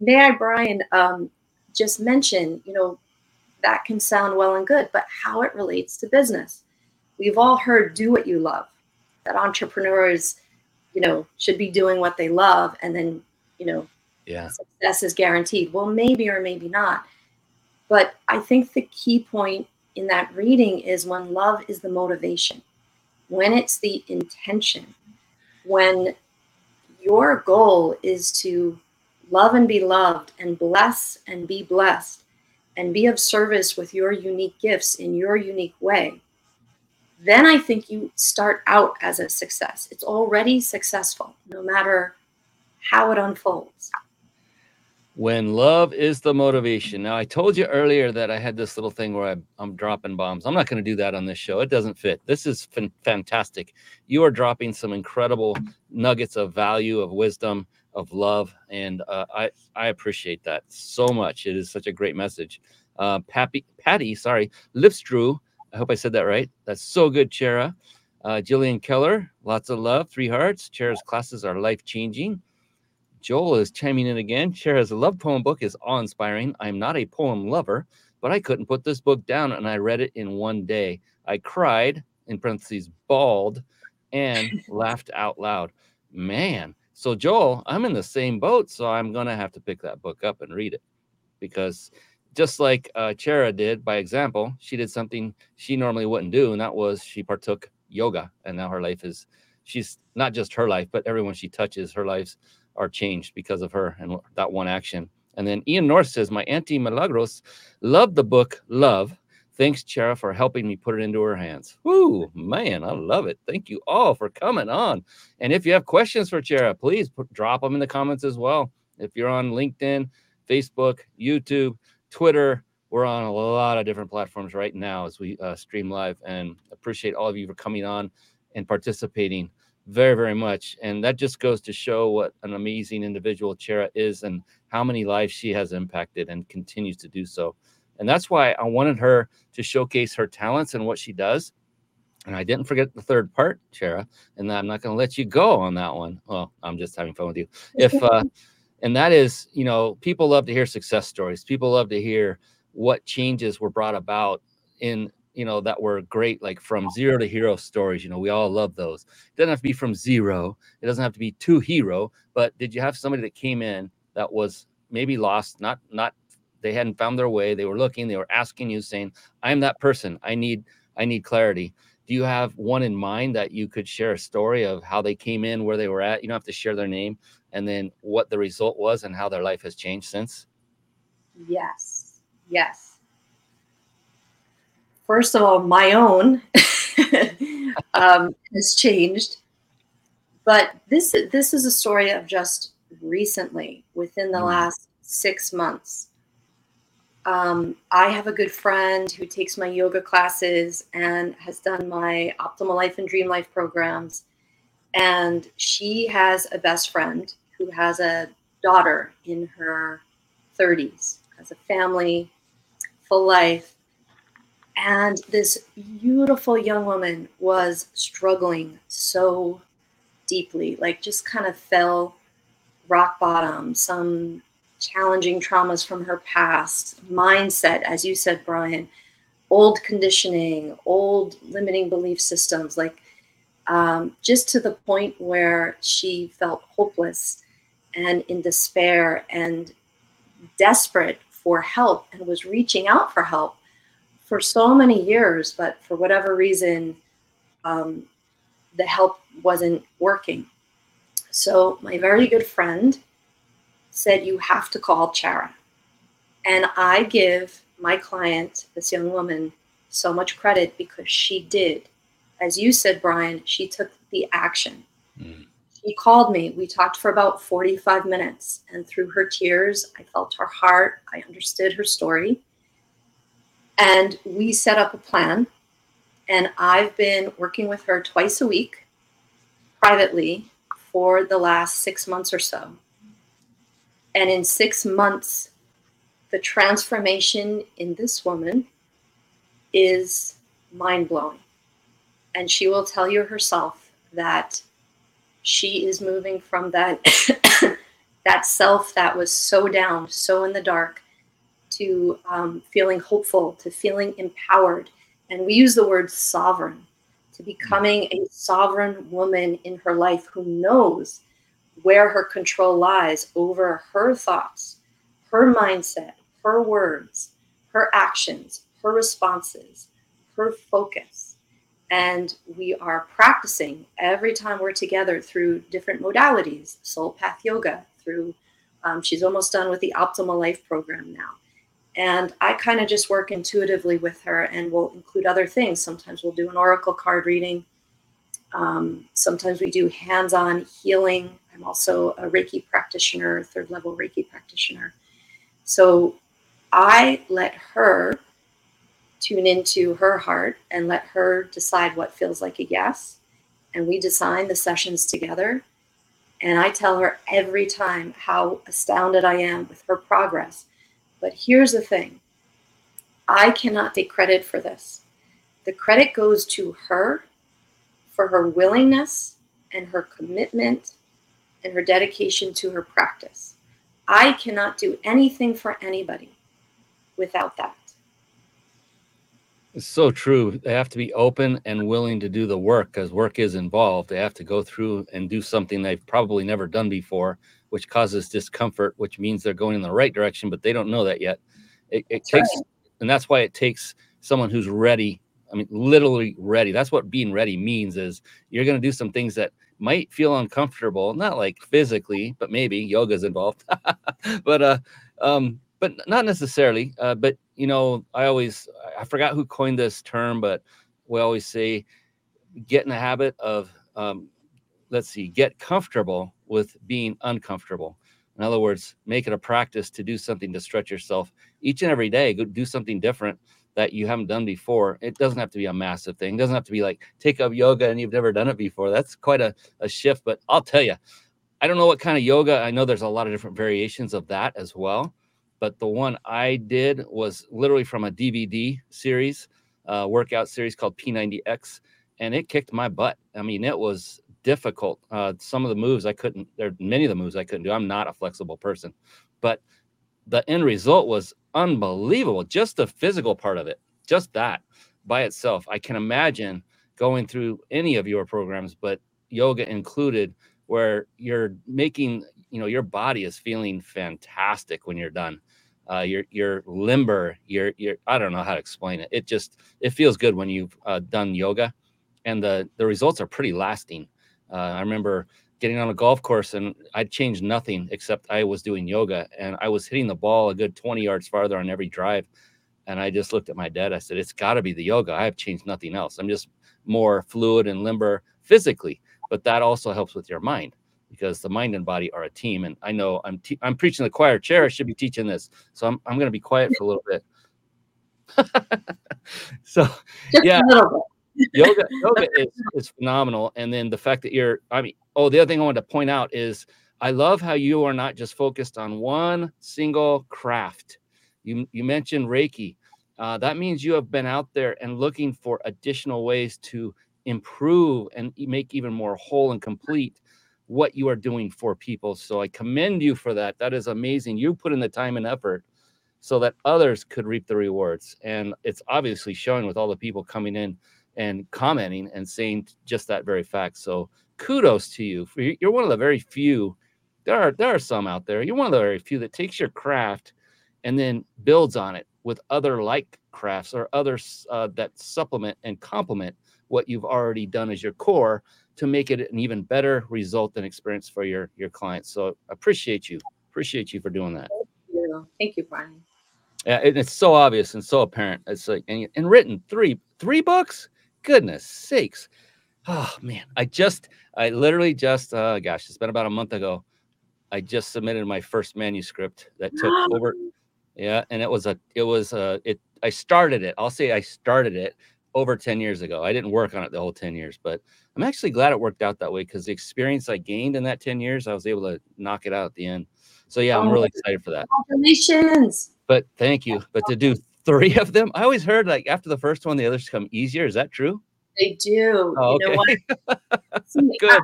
may I brian um, just mention you know that can sound well and good but how it relates to business. We've all heard do what you love that entrepreneurs you know should be doing what they love and then you know yeah. success is guaranteed. Well maybe or maybe not but i think the key point in that reading is when love is the motivation when it's the intention when your goal is to love and be loved and bless and be blessed and be of service with your unique gifts in your unique way, then I think you start out as a success. It's already successful, no matter how it unfolds. When love is the motivation. Now, I told you earlier that I had this little thing where I, am dropping bombs. I'm not going to do that on this show. It doesn't fit. This is f- fantastic. You are dropping some incredible nuggets of value, of wisdom, of love, and uh, I I appreciate that so much. It is such a great message. Uh, Pappy, Patty, sorry, Lipstrew. I hope I said that right. That's so good, Chara. Uh, Jillian Keller, lots of love, three hearts. Chara's classes are life changing. Joel is chiming in again. Chara's love poem book is awe inspiring. I'm not a poem lover, but I couldn't put this book down and I read it in one day. I cried, in parentheses, bawled, and laughed out loud. Man. So, Joel, I'm in the same boat. So, I'm going to have to pick that book up and read it because just like uh, Chara did by example, she did something she normally wouldn't do. And that was she partook yoga. And now her life is, she's not just her life, but everyone she touches, her life's are changed because of her and that one action. And then Ian North says, My Auntie Milagros loved the book Love. Thanks, Chara, for helping me put it into her hands. Whoo, man, I love it. Thank you all for coming on. And if you have questions for Chara, please put, drop them in the comments as well. If you're on LinkedIn, Facebook, YouTube, Twitter, we're on a lot of different platforms right now as we uh, stream live and appreciate all of you for coming on and participating very, very much. And that just goes to show what an amazing individual Chara is and how many lives she has impacted and continues to do so. And that's why I wanted her to showcase her talents and what she does. And I didn't forget the third part, Chara, and I'm not going to let you go on that one. Well, I'm just having fun with you. If, uh, and that is, you know, people love to hear success stories. People love to hear what changes were brought about in you know that were great like from oh. zero to hero stories you know we all love those. It doesn't have to be from zero it doesn't have to be to hero but did you have somebody that came in that was maybe lost not not they hadn't found their way they were looking they were asking you saying i'm that person i need i need clarity. Do you have one in mind that you could share a story of how they came in where they were at? You don't have to share their name and then what the result was and how their life has changed since? Yes yes first of all, my own um, has changed. But this this is a story of just recently, within the mm. last six months. Um, I have a good friend who takes my yoga classes and has done my optimal life and dream life programs. And she has a best friend who has a daughter in her 30s, has a family, full life, and this beautiful young woman was struggling so deeply, like just kind of fell rock bottom, some challenging traumas from her past, mindset, as you said, Brian, old conditioning, old limiting belief systems, like um, just to the point where she felt hopeless and in despair and desperate for help and was reaching out for help for so many years, but for whatever reason, um, the help wasn't working. So my very good friend said, You have to call Chara. And I give my client, this young woman, so much credit because she did. As you said, Brian, she took the action. Mm. She called me. We talked for about 45 minutes. And through her tears, I felt her heart. I understood her story. And we set up a plan. And I've been working with her twice a week privately for the last six months or so. And in six months, the transformation in this woman is mind blowing. And she will tell you herself that she is moving from that that self that was so down, so in the dark, to um, feeling hopeful, to feeling empowered. And we use the word sovereign, to becoming a sovereign woman in her life who knows where her control lies over her thoughts, her mindset, her words, her actions, her responses, her focus. And we are practicing every time we're together through different modalities, Sol Path Yoga, through, um, she's almost done with the optimal life program now. And I kind of just work intuitively with her and we'll include other things. Sometimes we'll do an oracle card reading. Um, sometimes we do hands on healing. I'm also a Reiki practitioner, third level Reiki practitioner. So I let her tune into her heart and let her decide what feels like a yes. And we design the sessions together. And I tell her every time how astounded I am with her progress. But here's the thing I cannot take credit for this. The credit goes to her for her willingness and her commitment and her dedication to her practice. I cannot do anything for anybody without that. It's so true. They have to be open and willing to do the work because work is involved. They have to go through and do something they've probably never done before, which causes discomfort, which means they're going in the right direction, but they don't know that yet. It, it takes, right. and that's why it takes someone who's ready. I mean, literally ready. That's what being ready means is you're going to do some things that might feel uncomfortable, not like physically, but maybe yoga's involved. but uh um but not necessarily. Uh, but you know, I always I forgot who coined this term, but we always say get in the habit of um, let's see, get comfortable with being uncomfortable. In other words, make it a practice to do something to stretch yourself each and every day. Go do something different that you haven't done before. It doesn't have to be a massive thing. It doesn't have to be like take up yoga and you've never done it before. That's quite a, a shift. But I'll tell you, I don't know what kind of yoga. I know there's a lot of different variations of that as well but the one I did was literally from a DVD series, uh, workout series called P90X, and it kicked my butt. I mean, it was difficult. Uh, some of the moves I couldn't. There are many of the moves I couldn't do. I'm not a flexible person, but the end result was unbelievable. Just the physical part of it, just that by itself. I can imagine going through any of your programs, but yoga included, where you're making you know your body is feeling fantastic when you're done uh, you're you're limber you're you're i don't know how to explain it it just it feels good when you've uh, done yoga and the the results are pretty lasting uh, i remember getting on a golf course and i changed nothing except i was doing yoga and i was hitting the ball a good 20 yards farther on every drive and i just looked at my dad i said it's got to be the yoga i have changed nothing else i'm just more fluid and limber physically but that also helps with your mind because the mind and body are a team. And I know I'm te- I'm preaching the choir chair. I should be teaching this, so I'm I'm going to be quiet for a little bit. so Just yeah, yoga yoga is, is phenomenal. And then the fact that you're I mean oh the other thing I wanted to point out is I love how you are not just focused on one single craft. You you mentioned Reiki. Uh, that means you have been out there and looking for additional ways to improve and make even more whole and complete what you are doing for people. So I commend you for that. That is amazing. You put in the time and effort so that others could reap the rewards. And it's obviously showing with all the people coming in and commenting and saying just that very fact. So kudos to you. You're one of the very few. There are there are some out there. You're one of the very few that takes your craft and then builds on it with other like crafts or others uh, that supplement and complement what you've already done as your core to make it an even better result and experience for your your clients. So appreciate you, appreciate you for doing that. Thank you, thank you, Brian. Yeah, and it's so obvious and so apparent. It's like and, and written three three books. Goodness sakes! Oh man, I just I literally just uh, gosh, it's been about a month ago. I just submitted my first manuscript that took over. Yeah, and it was a it was a it. I started it. I'll say I started it over 10 years ago. I didn't work on it the whole 10 years, but I'm actually glad it worked out that way because the experience I gained in that 10 years, I was able to knock it out at the end. So yeah, I'm really excited for that. Congratulations. But thank you. But to do three of them, I always heard like after the first one, the others come easier. Is that true? They do. Oh, okay. See, Good.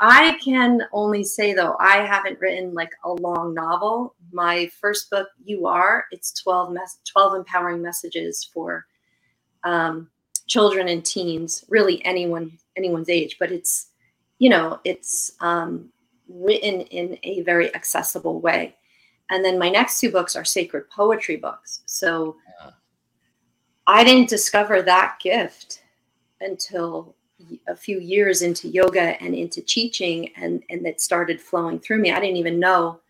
I, I can only say though, I haven't written like a long novel. My first book, You Are, it's 12 mes- 12 empowering messages for um, children and teens, really anyone anyone's age, but it's you know it's um, written in a very accessible way. And then my next two books are sacred poetry books. So yeah. I didn't discover that gift until a few years into yoga and into teaching and and that started flowing through me i didn't even know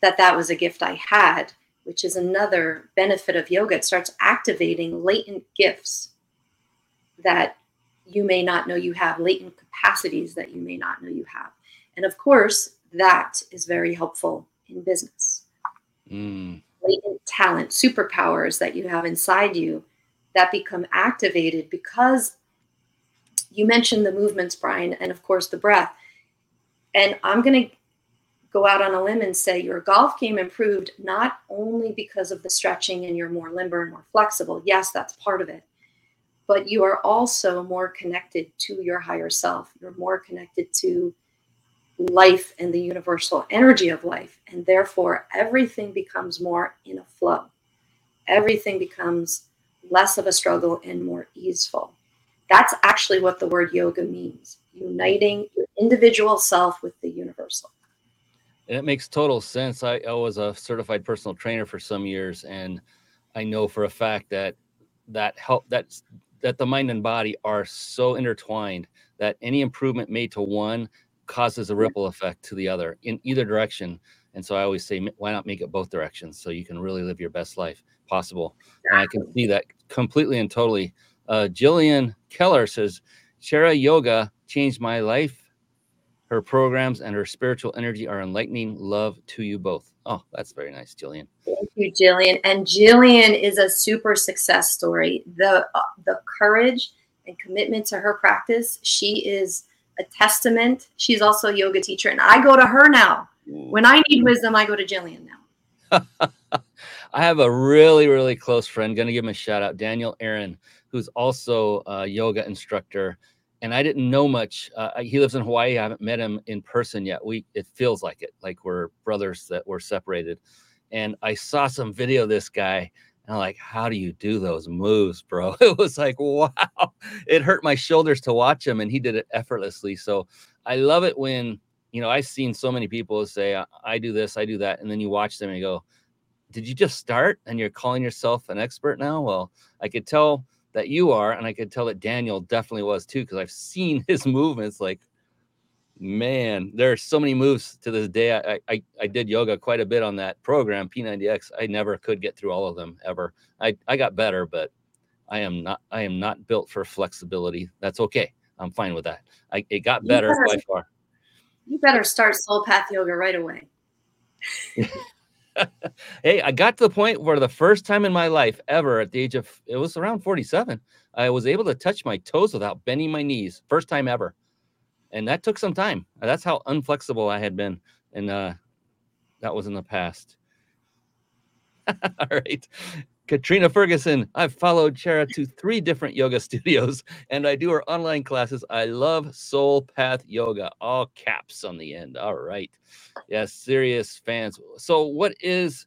that that was a gift i had which is another benefit of yoga it starts activating latent gifts that you may not know you have latent capacities that you may not know you have and of course that is very helpful in business mm. latent talent superpowers that you have inside you that become activated because you mentioned the movements, Brian, and of course the breath. And I'm going to go out on a limb and say your golf game improved not only because of the stretching and you're more limber and more flexible. Yes, that's part of it. But you are also more connected to your higher self. You're more connected to life and the universal energy of life. And therefore, everything becomes more in a flow. Everything becomes less of a struggle and more easeful. That's actually what the word yoga means uniting your individual self with the universal. And it makes total sense. I, I was a certified personal trainer for some years, and I know for a fact that that help that's that the mind and body are so intertwined that any improvement made to one causes a ripple effect to the other in either direction. And so I always say, why not make it both directions so you can really live your best life possible? And I can see that completely and totally. Uh, Jillian Keller says, Chara Yoga changed my life. Her programs and her spiritual energy are enlightening. Love to you both. Oh, that's very nice, Jillian. Thank you, Jillian. And Jillian is a super success story. The uh, the courage and commitment to her practice. She is a testament. She's also a yoga teacher, and I go to her now. When I need wisdom, I go to Jillian now. I have a really, really close friend. Going to give him a shout out, Daniel Aaron, who's also a yoga instructor. And I didn't know much. Uh, he lives in Hawaii. I haven't met him in person yet. We it feels like it, like we're brothers that were separated. And I saw some video of this guy, and I'm like, how do you do those moves, bro? It was like, wow. It hurt my shoulders to watch him, and he did it effortlessly. So I love it when, you know, I've seen so many people say, I, I do this, I do that. And then you watch them and you go, did you just start and you're calling yourself an expert now? Well, I could tell that you are, and I could tell that Daniel definitely was too, because I've seen his movements. Like, man, there are so many moves to this day. I, I I did yoga quite a bit on that program P90X. I never could get through all of them ever. I I got better, but I am not I am not built for flexibility. That's okay. I'm fine with that. I it got better better, by far. You better start Sol Path Yoga right away. hey, I got to the point where the first time in my life ever at the age of it was around 47, I was able to touch my toes without bending my knees. First time ever. And that took some time. That's how unflexible I had been. And uh, that was in the past. All right. Katrina Ferguson, I've followed Chara to three different yoga studios and I do her online classes. I love Sol Path Yoga, all caps on the end. All right. Yes, serious fans. So, what is,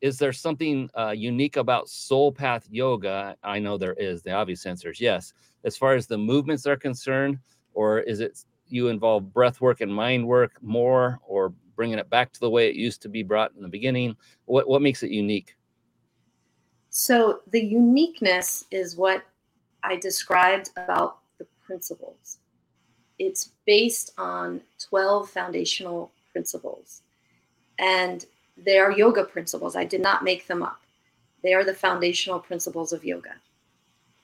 is there something uh, unique about Sol Path Yoga? I know there is. The obvious answer is yes. As far as the movements are concerned, or is it you involve breath work and mind work more, or bringing it back to the way it used to be brought in the beginning? What, what makes it unique? So the uniqueness is what I described about the principles. It's based on 12 foundational principles. And they are yoga principles. I did not make them up. They are the foundational principles of yoga.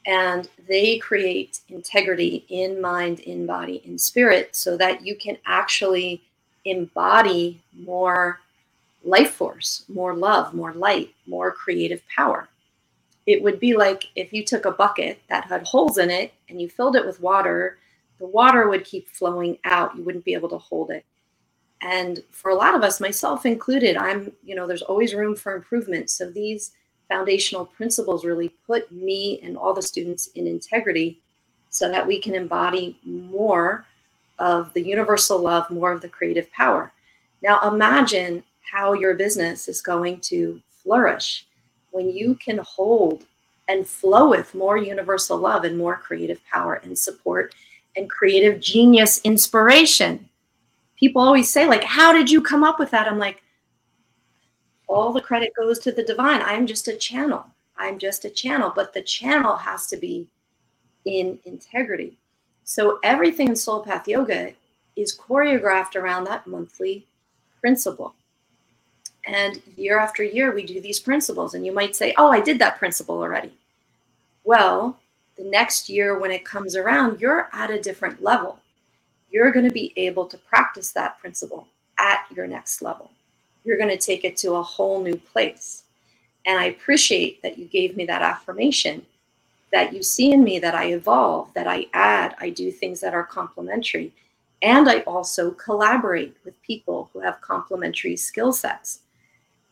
And they create integrity in mind, in body, in spirit, so that you can actually embody more life force, more love, more light, more creative power it would be like if you took a bucket that had holes in it and you filled it with water, the water would keep flowing out. You wouldn't be able to hold it. And for a lot of us, myself included, I'm, you know, there's always room for improvement. So these foundational principles really put me and all the students in integrity so that we can embody more of the universal love, more of the creative power. Now imagine how your business is going to flourish when you can hold and flow with more universal love and more creative power and support and creative genius inspiration. People always say, like, how did you come up with that? I'm like, all the credit goes to the divine. I'm just a channel. I'm just a channel, but the channel has to be in integrity. So everything in Sol Path Yoga is choreographed around that monthly principle. And year after year, we do these principles. And you might say, Oh, I did that principle already. Well, the next year, when it comes around, you're at a different level. You're going to be able to practice that principle at your next level. You're going to take it to a whole new place. And I appreciate that you gave me that affirmation that you see in me that I evolve, that I add, I do things that are complementary. And I also collaborate with people who have complementary skill sets.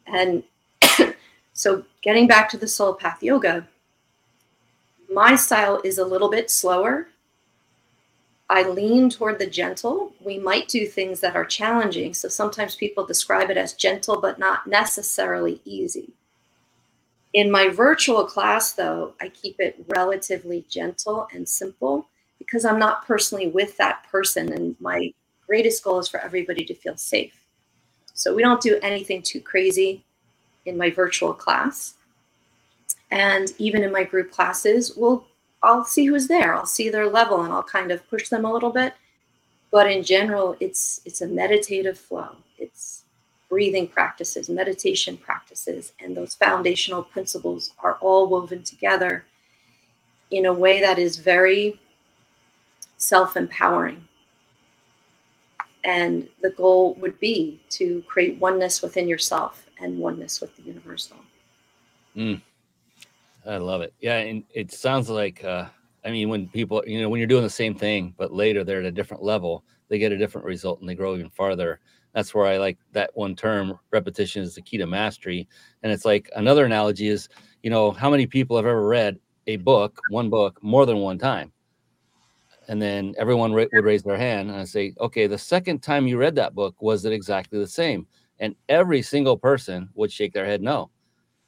And so, getting back to the Sol Path Yoga, my style is a little bit slower. I lean toward the gentle. We might do things that are challenging. So sometimes people describe it as gentle, but not necessarily easy. In my virtual class, though, I keep it relatively gentle and simple because I'm not personally with that person. And my greatest goal is for everybody to feel safe. So we don't do anything too crazy in my virtual class. And even in my group classes, we'll I'll see who's there. I'll see their level and I'll kind of push them a little bit. But in general, it's it's a meditative flow. It's breathing practices, meditation practices, and those foundational principles are all woven together in a way that is very self-empowering. And the goal would be to create oneness within yourself and oneness with the universal. Mm. I love it. Yeah, and it sounds like uh, I mean, when people, you know, when you're doing the same thing, but later they're at a different level, they get a different result and they grow even farther. That's where I like that one term. Repetition is the key to mastery. And it's like another analogy is, you know, how many people have ever read a book, one book, more than one time? And then everyone ra- would raise their hand and I say, okay, the second time you read that book, was it exactly the same? And every single person would shake their head no.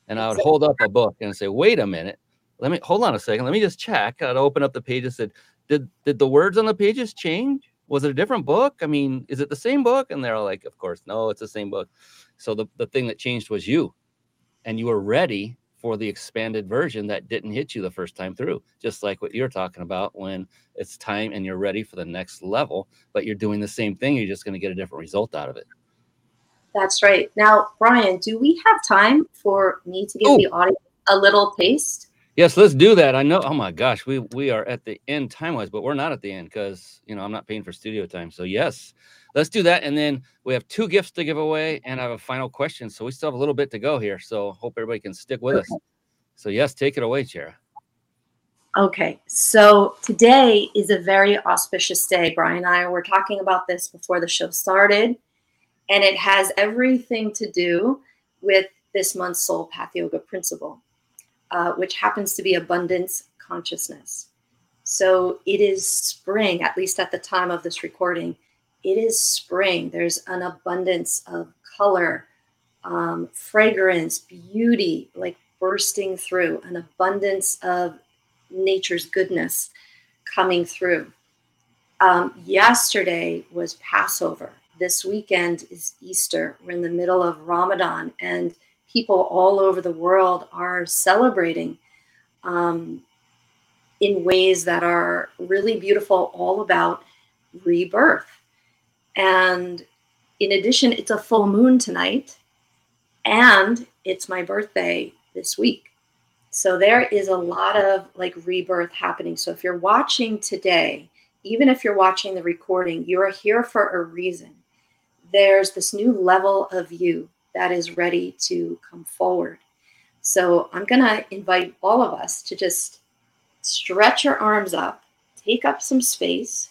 And I would hold up a book and say, wait a minute, let me hold on a second. Let me just check. I'd open up the pages. Said, did did the words on the pages change? Was it a different book? I mean, is it the same book? And they're like, of course, no, it's the same book. So the, the thing that changed was you. And you were ready for the expanded version that didn't hit you the first time through, just like what you're talking about when it's time and you're ready for the next level, but you're doing the same thing. You're just going to get a different result out of it. That's right. Now, Brian, do we have time for me to give Ooh. the audience a little taste? Yes, let's do that. I know. Oh my gosh, we we are at the end time wise, but we're not at the end because you know I'm not paying for studio time. So yes, let's do that. And then we have two gifts to give away, and I have a final question. So we still have a little bit to go here. So hope everybody can stick with okay. us. So yes, take it away, Chara. Okay, so today is a very auspicious day. Brian and I were talking about this before the show started and it has everything to do with this month's Sol Path Yoga principle, uh, which happens to be abundance consciousness. So it is spring, at least at the time of this recording. It is spring. There's an abundance of color, um, fragrance, beauty, like bursting through, an abundance of nature's goodness coming through. Um, yesterday was Passover this weekend is Easter. We're in the middle of Ramadan, and people all over the world are celebrating um, in ways that are really beautiful, all about rebirth. And in addition, it's a full moon tonight, and it's my birthday this week. So there is a lot of like rebirth happening. So if you're watching today, even if you're watching the recording, you are here for a reason there's this new level of you that is ready to come forward. So I'm going to invite all of us to just stretch your arms up, take up some space.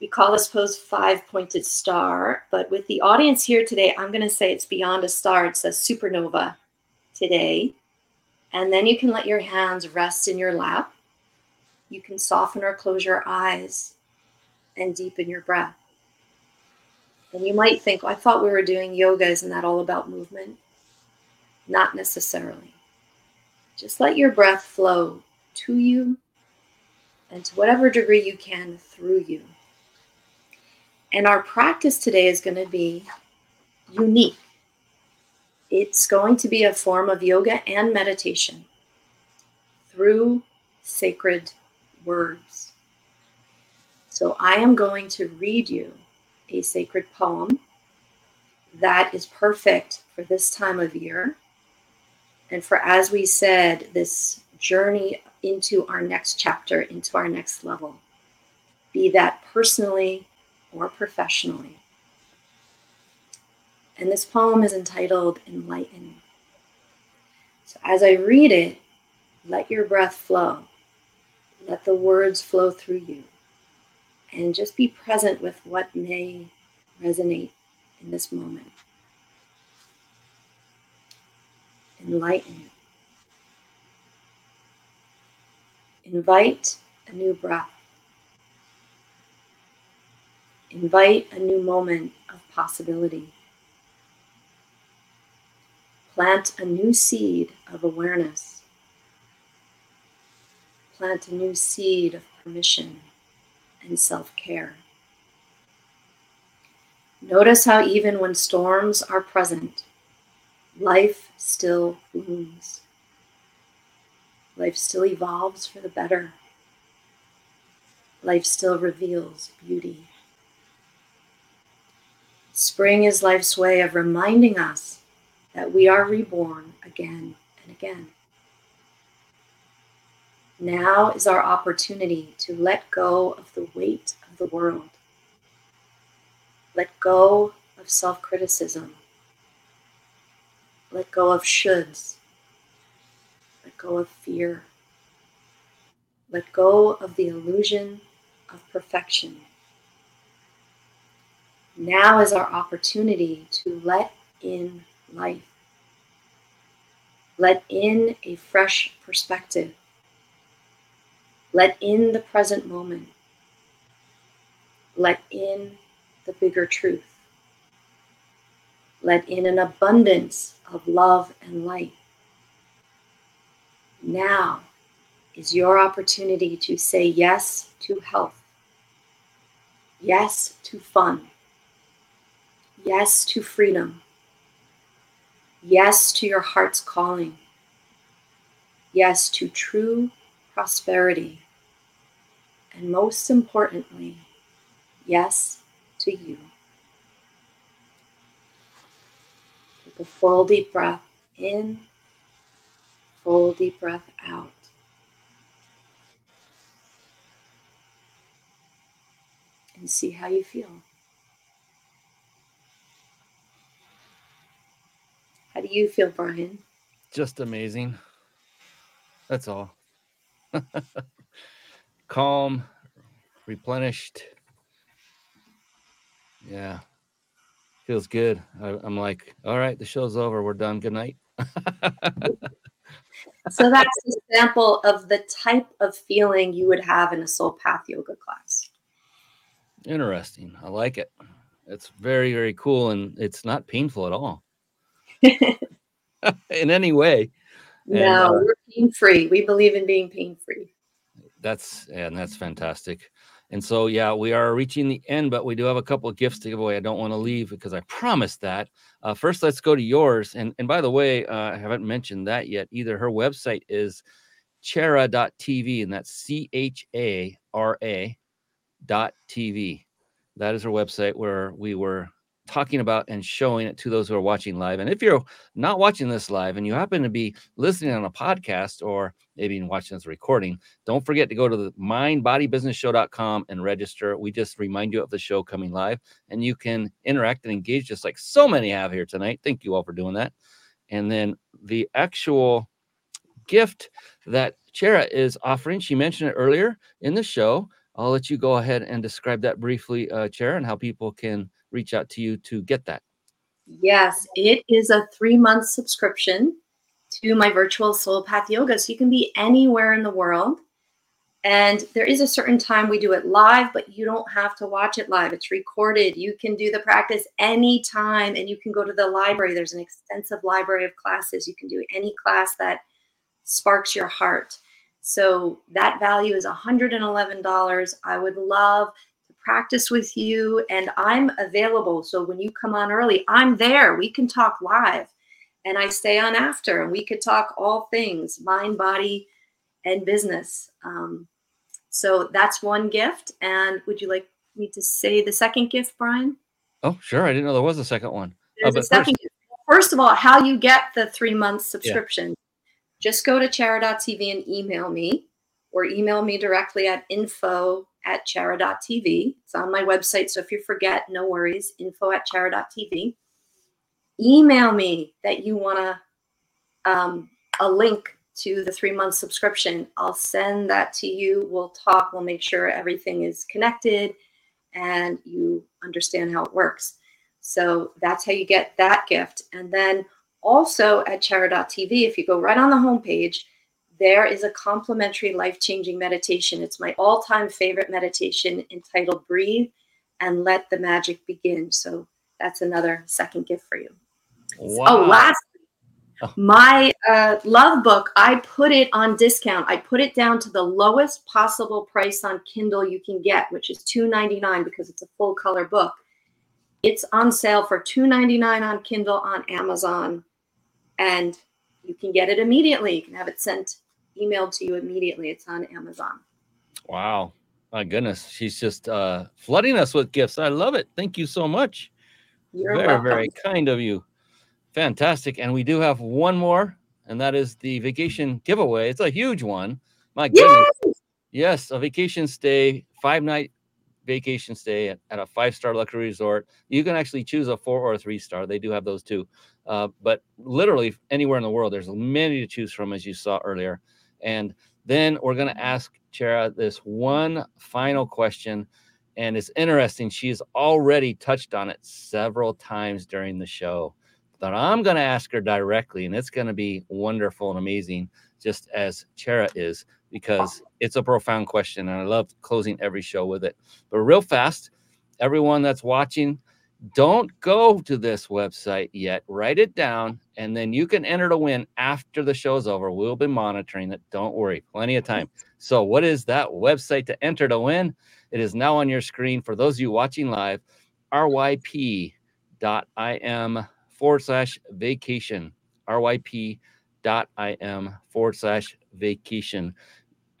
We call this pose five pointed star, but with the audience here today, I'm going to say it's beyond a star. It's a supernova today. And then you can let your hands rest in your lap. You can soften or close your eyes and deepen your breath. And you might think, I thought we were doing yoga. Isn't that all about movement? Not necessarily. Just let your breath flow to you and to whatever degree you can through you. And our practice today is going to be unique. It's going to be a form of yoga and meditation through sacred words. So I am going to read you a sacred poem that is perfect for this time of year and for, as we said, this journey into our next chapter, into our next level, be that personally or professionally. And this poem is entitled Enlighten. So as I read it, let your breath flow. Let the words flow through you. And just be present with what may resonate in this moment. Enlighten. Invite a new breath. Invite a new moment of possibility. Plant a new seed of awareness. Plant a new seed of permission and self care. Notice how, even when storms are present, life still blooms. Life still evolves for the better. Life still reveals beauty. Spring is life's way of reminding us that we are reborn again and again. Now is our opportunity to let go of the weight of the world. Let go of self criticism. Let go of shoulds. Let go of fear. Let go of the illusion of perfection. Now is our opportunity to let in life. Let in a fresh perspective. Let in the present moment. Let in the bigger truth. Let in an abundance of love and light. Now is your opportunity to say yes to health, yes to fun, yes to freedom, Yes to your heart's calling. Yes to true prosperity. And most importantly, yes to you. Take a full deep breath in, full deep breath out. And see how you feel. How do you feel, Brian? Just amazing. That's all. Calm, replenished. Yeah. Feels good. I, am like, all right, the show's over. We're done. Good night. so that's a sample of the type of feeling you would have in a Sol Path Yoga class. Interesting. I like it. It's very, very cool. And it's not painful at all. in any way. No, and, uh, we're pain free. We believe in being pain free. That's and that's fantastic. And so, yeah, we are reaching the end, but we do have a couple of gifts to give away. I don't want to leave because I promised that. Uh, first, let's go to yours. And and by the way, uh, I haven't mentioned that yet either. Her website is chara.tv, and that's C H A R A dot TV. That is her website where we were talking about and showing it to those who are watching live. And if you're not watching this live and you happen to be listening on a podcast or maybe watching this recording, don't forget to go to the mindbodybusinessshow.com and register. We just remind you of the show coming live and you can interact and engage just like so many have here tonight. Thank you all for doing that. And then the actual gift that Chara is offering, she mentioned it earlier in the show. I'll let you go ahead and describe that briefly, uh, Chara, and how people can reach out to you to get that? Yes, it is a three month subscription to my virtual Sol Path Yoga. So you can be anywhere in the world. And there is a certain time we do it live, but you don't have to watch it live. It's recorded. You can do the practice anytime and you can go to the library. There's an extensive library of classes. You can do any class that sparks your heart. So that value is $111. I would love practice with you and I'm available. So when you come on early, I'm there. We can talk live and I stay on after and we could talk all things mind, body, and business. Um, So that's one gift. And would you like me to say the second gift, Brian? Oh, sure. I didn't know there was a second one. There's a second first, first of all, how you get the three month subscription. Yeah. Just go to chara.tv and email me or email me directly at info at chara.tv. It's on my website. So if you forget, no worries, info at chara.tv. Email me that you want to um, a link to the three month subscription. I'll send that to you. We'll talk. We'll make sure everything is connected and you understand how it works. So that's how you get that gift. And then also at chara.tv, if you go right on the homepage, there is a complimentary life changing meditation. It's my all time favorite meditation entitled Breathe and Let the Magic Begin. So that's another second gift for you. Wow. Oh, last my uh, love book, I put it on discount. I put it down to the lowest possible price on Kindle you can get, which is $2.99 because it's a full color book. It's on sale for $2.99 on Kindle on Amazon, and you can get it immediately. You can have it sent, emailed to you immediately. It's on Amazon. Wow. My goodness. She's just uh, flooding us with gifts. I love it. Thank you so much. You're very, welcome. very kind of you. Fantastic. And we do have one more, and that is the vacation giveaway. It's a huge one. My goodness. Yes, yes a vacation stay, five night vacation stay at, at a five star luxury resort. You can actually choose a four or a three star. They do have those too. Uh, but literally anywhere in the world, there's many to choose from, as you saw earlier. And then we're going to ask Chara this one final question. And it's interesting. She's already touched on it several times during the show but I'm going to ask her directly, and it's going to be wonderful and amazing, just as Chara is, because it's a profound question, and I love closing every show with it. But real fast, everyone that's watching, don't go to this website yet. Write it down, and then you can enter to win after the show's over. We'll be monitoring it. Don't worry, plenty of time. So, what is that website to enter to win? It is now on your screen for those of you watching live. ryp.im forward slash vacation, ryp.im forward slash vacation.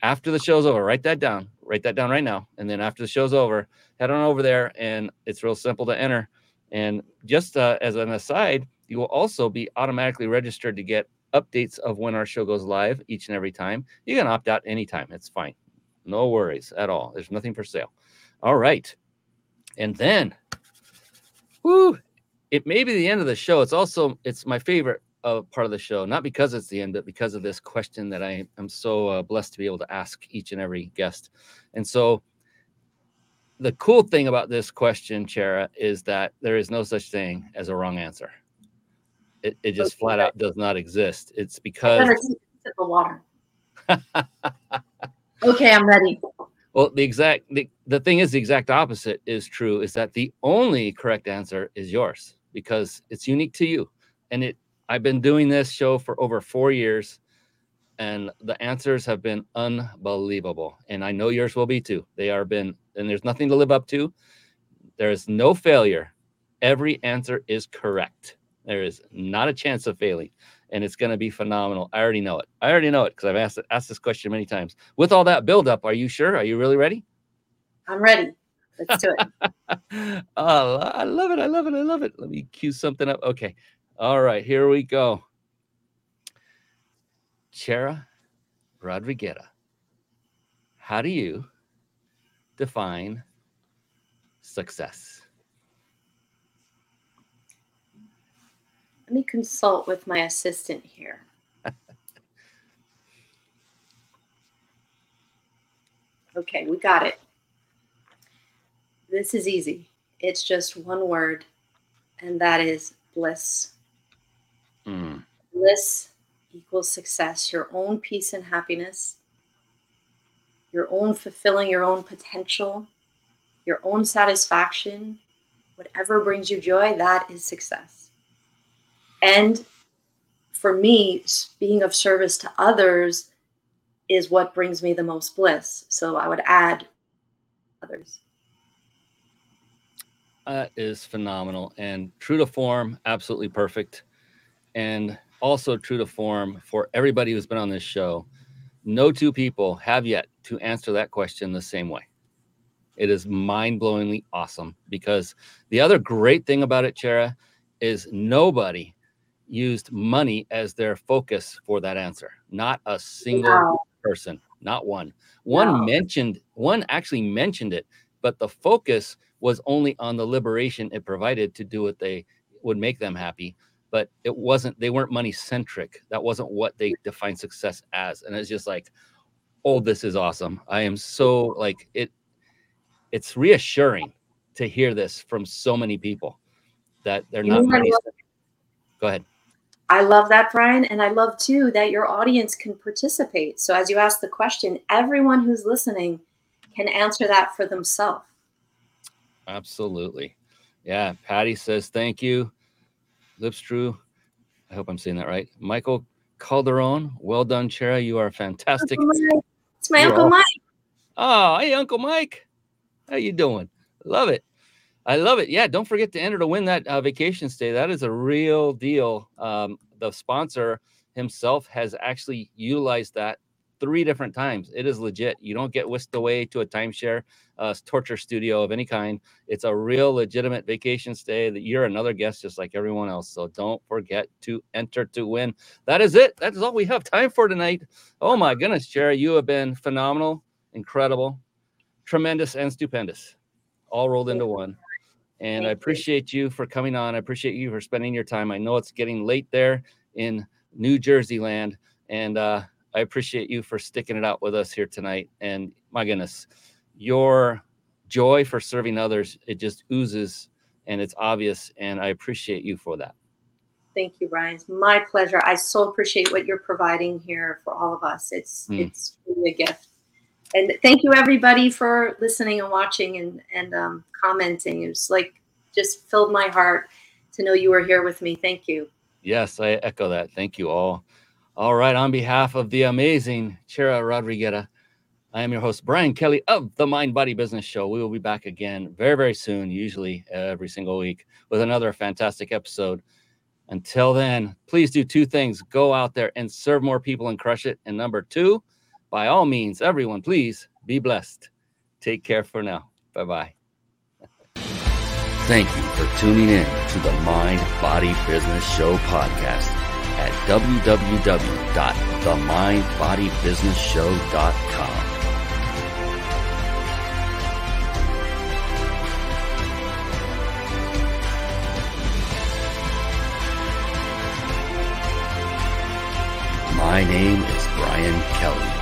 After the show's over, write that down. Write that down right now. And then after the show's over, head on over there and it's real simple to enter. And just uh, as an aside, you will also be automatically registered to get updates of when our show goes live each and every time. You can opt out anytime. It's fine. No worries at all. There's nothing for sale. All right. And then, whoo, it may be the end of the show. It's also it's my favorite uh, part of the show, not because it's the end, but because of this question that I am so uh, blessed to be able to ask each and every guest. And so, the cool thing about this question, Chara, is that there is no such thing as a wrong answer. It, it just okay. flat out does not exist. It's because the water. okay, I'm ready. Well, the exact the, the thing is the exact opposite is true. Is that the only correct answer is yours because it's unique to you. And it I've been doing this show for over four years, and the answers have been unbelievable. And I know yours will be too. They are been, and there's nothing to live up to. There is no failure. Every answer is correct. There is not a chance of failing, and it's going to be phenomenal. I already know it. I already know it because I've asked asked this question many times. With all that buildup, are you sure? Are you really ready? I'm ready. Let's do it. oh, I love it. I love it. I love it. Let me cue something up. Okay. All right. Here we go. Chara Rodriguera. How do you define success? Let me consult with my assistant here. okay, we got it. This is easy. It's just one word, and that is bliss. Mm. Bliss equals success, your own peace and happiness, your own fulfilling your own potential, your own satisfaction, whatever brings you joy, that is success. And for me, being of service to others is what brings me the most bliss. So I would add others. That is phenomenal and true to form, absolutely perfect. And also true to form for everybody who's been on this show. No two people have yet to answer that question the same way. It is mind blowingly awesome because the other great thing about it, Chara, is nobody used money as their focus for that answer. Not a single wow. person, not one. One wow. mentioned, one actually mentioned it, but the focus was only on the liberation it provided to do what they would make them happy. But it wasn't, they weren't money centric. That wasn't what they mm. defined success as. And it's just like, oh, this is awesome. I am so like it, it's reassuring to hear this from so many people that they're not money centric. Go ahead. I love that, Brian. And I love too that your audience can participate. So as you ask the question, everyone who's listening can answer that for themselves. Absolutely. Yeah. Patty says, thank you. Lipstrew. I hope I'm saying that right. Michael Calderon. Well done, Chara. You are fantastic. It's my You're Uncle Mike. Oh, hey, Uncle Mike. How you doing? Love it. I love it. Yeah, don't forget to enter to win that uh, vacation stay. That is a real deal. Um, the sponsor himself has actually utilized that three different times. It is legit. You don't get whisked away to a timeshare, uh, torture studio of any kind. It's a real legitimate vacation stay that you're another guest just like everyone else. So don't forget to enter to win. That is it. That is all we have time for tonight. Oh my goodness, Jerry, you have been phenomenal, incredible, tremendous, and stupendous, all rolled into one. And I appreciate you. you for coming on. I appreciate you for spending your time. I know it's getting late there in New Jersey land. And uh, I appreciate you for sticking it out with us here tonight. And my goodness, your joy for serving others, it just oozes and it's obvious. And I appreciate you for that. Thank you, Brian. It's my pleasure. I so appreciate what you're providing here for all of us. It's mm. it's really a gift. And thank you everybody for listening and watching and and um, commenting. It's like just filled my heart to know you were here with me. Thank you. Yes, I echo that. Thank you all. All right, on behalf of the amazing Chara Rodriguera, I am your host, Brian Kelly of the Mind Body Business Show. We will be back again very, very soon, usually every single week, with another fantastic episode. Until then, please do two things go out there and serve more people and crush it. And number two, by all means, everyone, please be blessed. Take care for now. Bye bye. Thank you for tuning in to the Mind Body Business Show podcast at www.themindbodybusinessshow.com. My name is Brian Kelly.